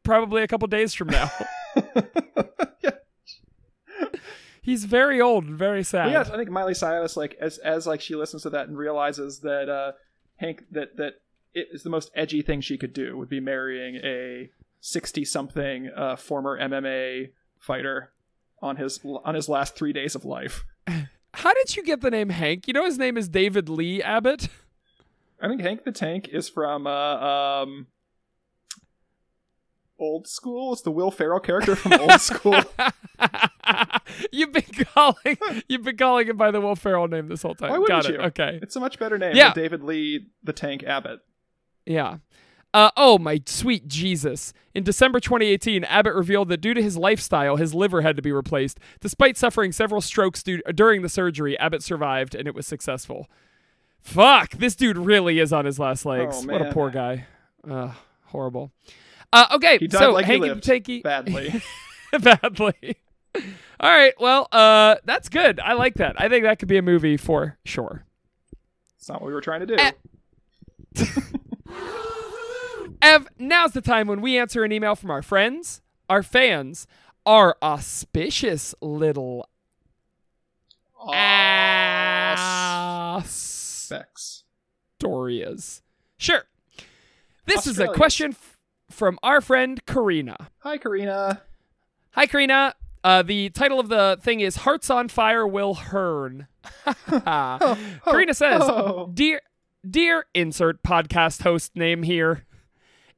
probably a couple days from now. [laughs] yeah. He's very old and very sad. Yes i think miley cyrus like as as like she listens to that and realizes that uh hank that that it is the most edgy thing she could do would be marrying a 60 something uh former mma fighter on his on his last three days of life [laughs] How did you get the name Hank? You know his name is David Lee Abbott. I think Hank the Tank is from uh, um, Old School. It's the Will Ferrell character from Old [laughs] School. [laughs] [laughs] you've been calling you've been calling him by the Will Ferrell name this whole time. Why wouldn't Got it. you? Okay. It's a much better name Yeah. than David Lee the Tank Abbott. Yeah. Uh, oh, my sweet Jesus. In December 2018, Abbott revealed that due to his lifestyle, his liver had to be replaced. Despite suffering several strokes due- during the surgery, Abbott survived and it was successful. Fuck, this dude really is on his last legs. Oh, what a poor guy. Uh, horrible. Uh, okay, He died so like Hank he and lived. Badly. [laughs] badly. All right, well, uh, that's good. I like that. I think that could be a movie for sure. It's not what we were trying to do. Eh. [laughs] Ev, now's the time when we answer an email from our friends, our fans, our auspicious little Specs. Astorias. Sure. This is a question f- from our friend Karina. Hi, Karina. Hi, Karina. Uh, the title of the thing is Hearts on Fire Will Hearn. [laughs] [laughs] Karina says, oh. Dear, dear insert podcast host name here.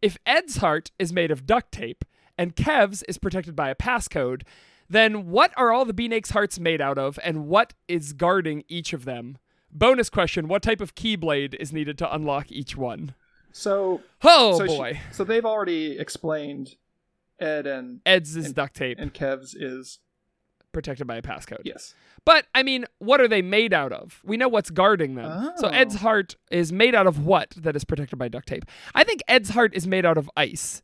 If Ed's heart is made of duct tape and Kev's is protected by a passcode, then what are all the Beanake's hearts made out of and what is guarding each of them? Bonus question What type of keyblade is needed to unlock each one? So, Oh so she- boy. so they've already explained Ed and Ed's is duct tape and Kev's is protected by a passcode. yes. But I mean, what are they made out of? We know what's guarding them. So Oh. Ed's heart is made out of what that is protected by duct tape? I think Ed's heart is made out of ice.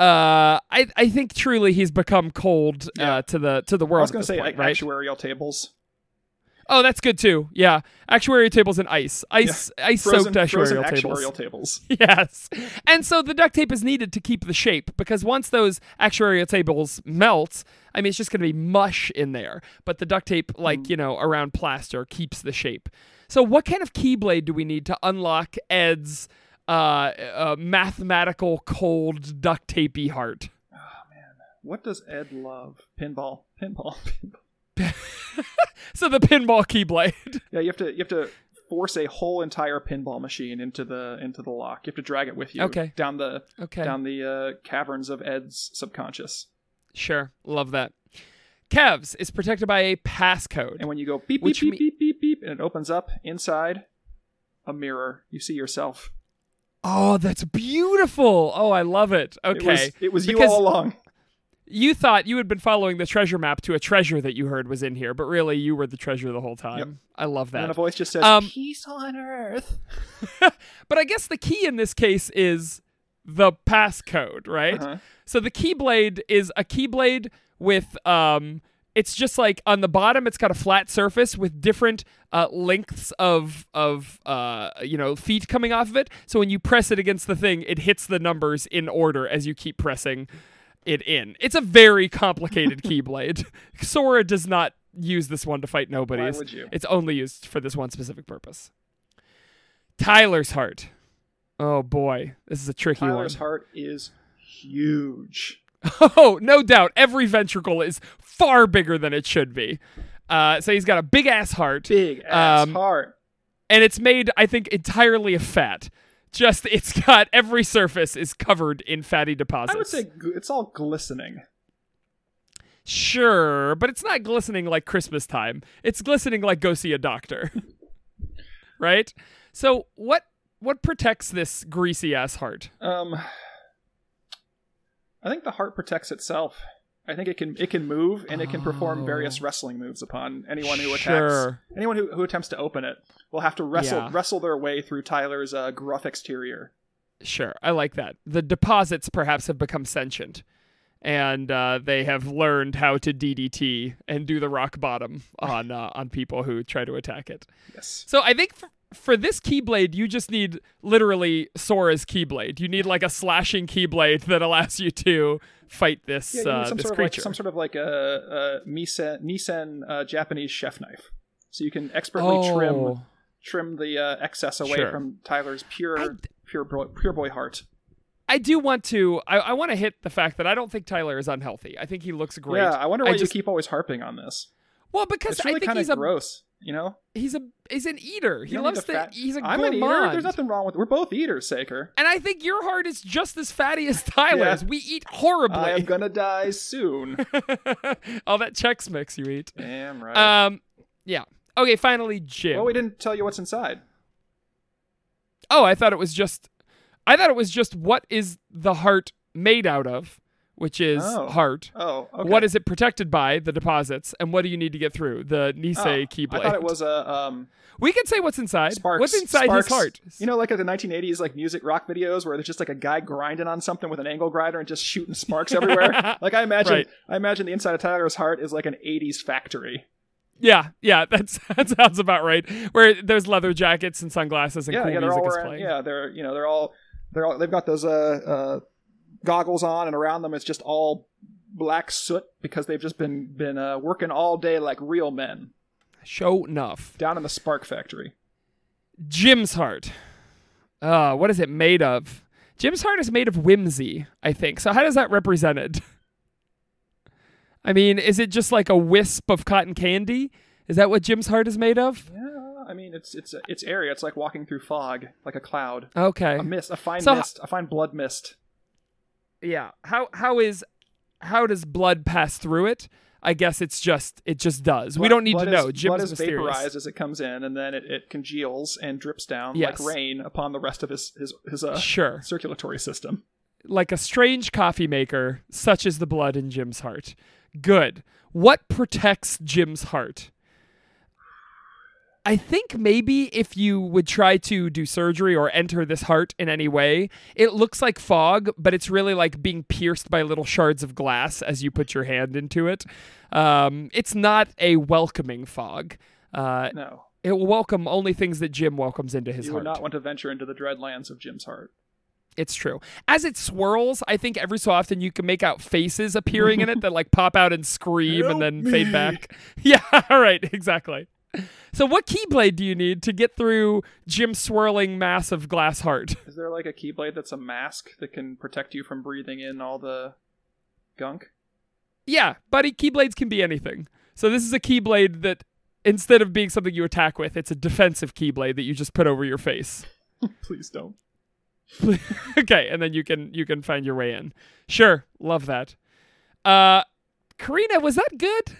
Uh, I I think truly he's become cold Yeah. uh, to the to the world. I was gonna say point, like right? actuarial tables, oh, that's good too. Yeah, actuarial tables and ice, ice, ice soaked actuarial tables. actuarial [laughs] tables. Yes. And so the duct tape is needed to keep the shape because once those actuarial tables melt, I mean, it's just going to be mush in there. But the duct tape, like, you know, around plaster keeps the shape. So what kind of keyblade do we need to unlock Ed's uh, uh, mathematical cold duct tapey heart? Oh man, what does Ed love? Pinball. Pinball. [laughs] Pinball. [laughs] So the pinball keyblade. [laughs] Yeah, you have to you have to force a whole entire pinball machine into the into the lock. You have to drag it with you Okay. down the Okay. down the uh, caverns of Ed's subconscious. Sure. Love that. Kev's is protected by a passcode. And when you go beep beep beep me- beep beep beep, and it opens up inside a mirror, you see yourself. Oh, that's beautiful. Oh, I love it. Okay. It was, it was you all along. You thought you had been following the treasure map to a treasure that you heard was in here, but really you were the treasure the whole time. Yep. I love that. And a voice just says, Um, "Peace on Earth." [laughs] But I guess the key in this case is the passcode, right? Uh-huh. So the keyblade is a keyblade with um it's just like on the bottom it's got a flat surface with different uh, lengths of of uh you know feet coming off of it. So when you press it against the thing, it hits the numbers in order as you keep pressing it in. It's a very complicated [laughs] keyblade. [laughs] Sora does not use this one to fight nobodies. Why would you? It's only used for this one specific purpose. Tyler's heart. Oh boy, this is a tricky Tyler's one. Tyler's heart is huge. [laughs] Oh, no doubt. Every ventricle is far bigger than it should be. Uh, so he's got a big ass heart, Big ass Um, heart. and it's made, I think, entirely of fat. Just it's got every surface is covered in fatty deposits. I would say it's all glistening. sure, but it's not glistening like Christmas time. It's glistening like go see a doctor. [laughs] right? So what what protects this greasy ass heart? Um, I think the heart protects itself. I think it can it can move and it can perform various wrestling moves upon anyone who attacks. Sure. Anyone who, who attempts to open it will have to wrestle Yeah. wrestle their way through Tyler's uh, gruff exterior. Sure, I like that. The deposits perhaps have become sentient, and uh, they have learned how to DDT and do the rock bottom on uh, on people who try to attack it. Yes. So I think for, for this keyblade, you just need literally Sora's keyblade. You need like a slashing keyblade that allows you to fight this Yeah, uh, some this sort of like creature. some sort of like a, a Nisen Nisen uh, Japanese chef knife, so you can expertly trim Oh. trim the uh, excess away Sure. from Tyler's pure I- pure boy, pure boy heart. I do want to. I, I want to hit the fact that I don't think Tyler is unhealthy. I think he looks great. Yeah, I wonder why I just, you keep always harping on this. Well, because It's I think he's a gross, you know. he's a he's an eater. He loves to. fat- He's a I'm an gourmand. eater. There's nothing wrong with. We're both eaters, Saker. And I think your heart is just as fatty as [laughs] Tyler's. Yeah. We eat horribly. I am gonna die soon. [laughs] All that Chex Mix you eat. Damn right. Um, yeah. Okay, finally, Jim. well, we didn't tell you what's inside. oh, I thought it was just. I thought it was just what is the heart made out of, which is Oh. heart. Oh, okay. What is it protected by? The deposits. And what do you need to get through? The Nisei Oh, keyblade. I thought it was a um, We can say what's inside. Sparks. What's inside Sparks. his heart? You know, like at the 1980s like music rock videos where there's just like a guy grinding on something with an angle grinder and just shooting sparks [laughs] everywhere. like I imagine, Right. I imagine the inside of Tyler's heart is like an 80s factory. Yeah, yeah, [laughs] that's that sounds about right. Where there's leather jackets and sunglasses and yeah, cool yeah, they're music all is playing. Yeah, they're you know they're all they're all they've got those uh, uh goggles on and around them it's just all black soot because they've just been been uh, working all day like real men Show enough. down in the spark factory. Jim's heart. Uh, what is it made of? Jim's heart is made of whimsy, I think. So how does that represented? I mean, is it just like a wisp of cotton candy? Is that what Jim's heart is made of? Yeah, I mean it's it's it's area. It's like walking through fog, like a cloud, Okay. a mist, a fine So- mist, a fine blood mist. Yeah. How how is how does blood pass through it? I guess it's just it just does. we don't need blood to know. Is, Jim's blood is mysterious. vaporized as it comes in, and then it, it congeals and drips down Yes. like rain upon the rest of his his his uh, Sure. circulatory system. Like a strange coffee maker, such is the blood in Jim's heart. Good. What protects Jim's heart? I think maybe if you would try to do surgery or enter this heart in any way, it looks like fog, but it's really like being pierced by little shards of glass as you put your hand into it. Um, it's not a welcoming fog. Uh, No, it will welcome only things that Jim welcomes into his you heart. would not want to venture into the dreadlands of Jim's heart. It's true. As it swirls, I think every so often you can make out faces appearing in it that like pop out and scream and then me. fade back. [laughs] Yeah, all [laughs] right, exactly. So what keyblade do you need to get through Jim's swirling mass of glass heart? Is there like a keyblade that's a mask that can protect you from breathing in all the gunk? Yeah, buddy, keyblades can be anything. So this is a keyblade that instead of being something you attack with, it's a defensive keyblade that you just put over your face. [laughs] Please don't. [laughs] okay, and then you can you can find your way in. Sure, love that. Uh Karina, was that good?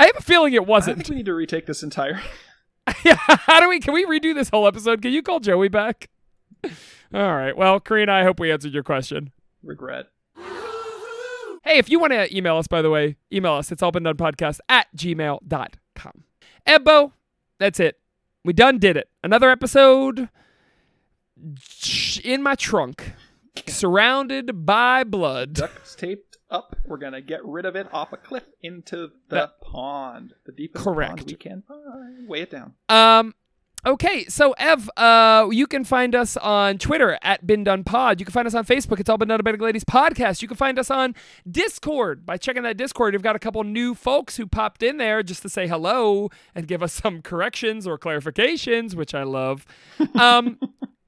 I have a feeling it wasn't. think we need to retake this entire. [laughs] yeah, how do we can we redo this whole episode? Can you call Joey back? [laughs] All right. Well, Karina, I hope we answered your question. regret. Hey, if you want to email us, by the way, email us. It's all been done podcast at gmail.com. Ebbo, that's it. We done did it. Another episode in my trunk, [laughs] surrounded by blood. Duct taped up. We're gonna get rid of it off a cliff into the That- pond, the deepest Correct. pond we can find. Weigh it down. Um, okay, so Ev, uh, you can find us on Twitter at Been Done Pod. You can find us on Facebook. It's all been done the ladies podcast. You can find us on Discord by checking that Discord. We've got a couple new folks who popped in there just to say hello and give us some corrections or clarifications, which I love. [laughs] Um,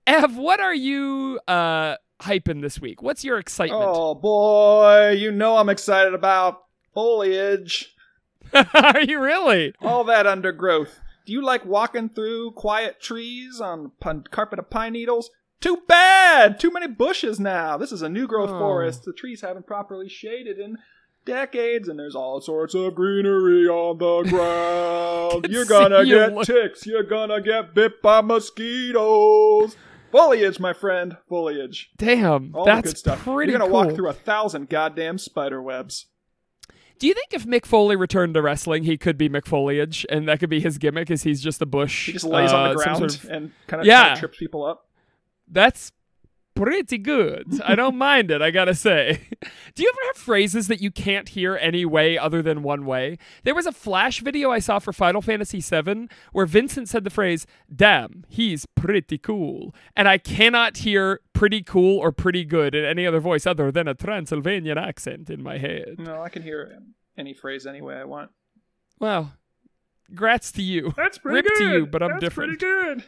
Ev, what are you uh hyping this week? What's your excitement? Oh boy, you know I'm excited about foliage. [laughs] are you really? All that undergrowth. Do you like walking through quiet trees on pun- carpet of pine needles? Too bad! Too many bushes now. This is a new growth Oh. forest. The trees haven't properly shaded in decades, and there's all sorts of greenery on the [laughs] ground. You're [laughs] gonna you get look- ticks. You're gonna get bit by mosquitoes. Foliage, my friend. Foliage. Damn, All that's the good stuff. pretty You're gonna cool. walk through a thousand goddamn spider webs. Do you think if Mick Foley returned to wrestling, he could be McFoliage, and that could be his gimmick? Is he's just a bush? He just lays on uh, the some ground sort of- and kind of, Yeah. trips people up. That's pretty good. I don't mind it. I gotta say. [laughs] Do you ever have phrases that you can't hear any way other than one way? There was a flash video I saw for Final Fantasy VII where Vincent said the phrase "Damn, he's pretty cool," and I cannot hear "pretty cool" or "pretty good" in any other voice other than a Transylvanian accent in my head. No, I can hear any phrase any way I want. Well, grats to you. That's [laughs] pretty Rip to you, but I'm different. Pretty good.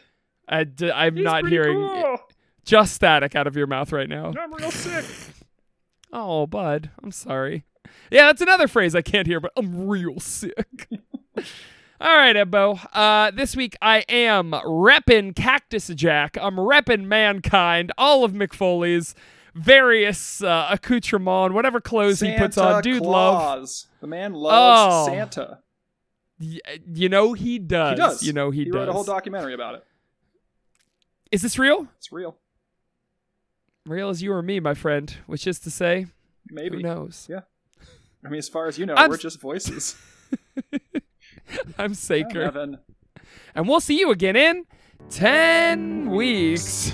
I d- I'm He's not hearing cool. Just static out of your mouth right now. I'm real sick. Oh, bud, I'm sorry. Yeah, that's another phrase I can't hear, but I'm real sick. [laughs] All right, Ebbo. Uh, this week I am repping Cactus Jack. I'm repping Mankind, all of McFoley's various uh, accoutrement, whatever clothes he puts on. Dude, love. Claus. The man loves Oh. Santa. Y- you know he does. He does. You know he, he does. wrote a whole documentary about it. Is this real? It's real. Real as you or me, my friend. Which is to say, Maybe. who knows? Yeah. I mean, as far as you know, I'm we're just voices. [laughs] I'm Saker. Evan. And we'll see you again in 10 weeks.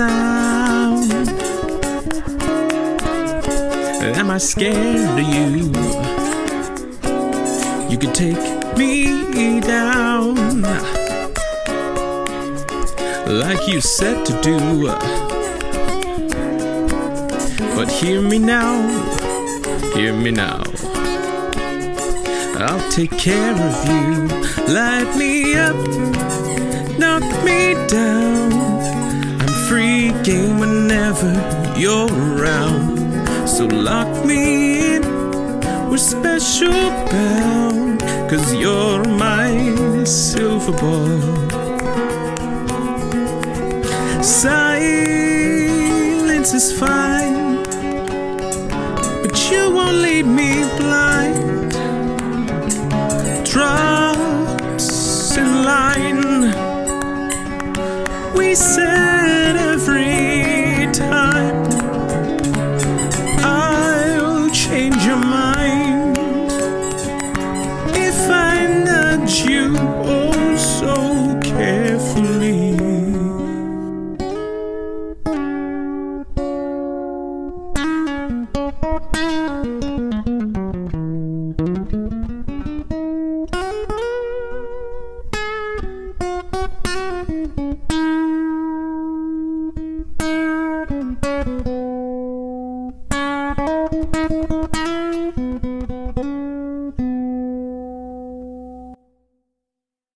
Sound. Am I scared of you? You could take me down like you said to do. But hear me now, hear me now. I'll take care of you. Light me up, knock me down. Free game whenever you're around. So lock me in, we're special bound. Cause you're my silver ball. Silence is fine,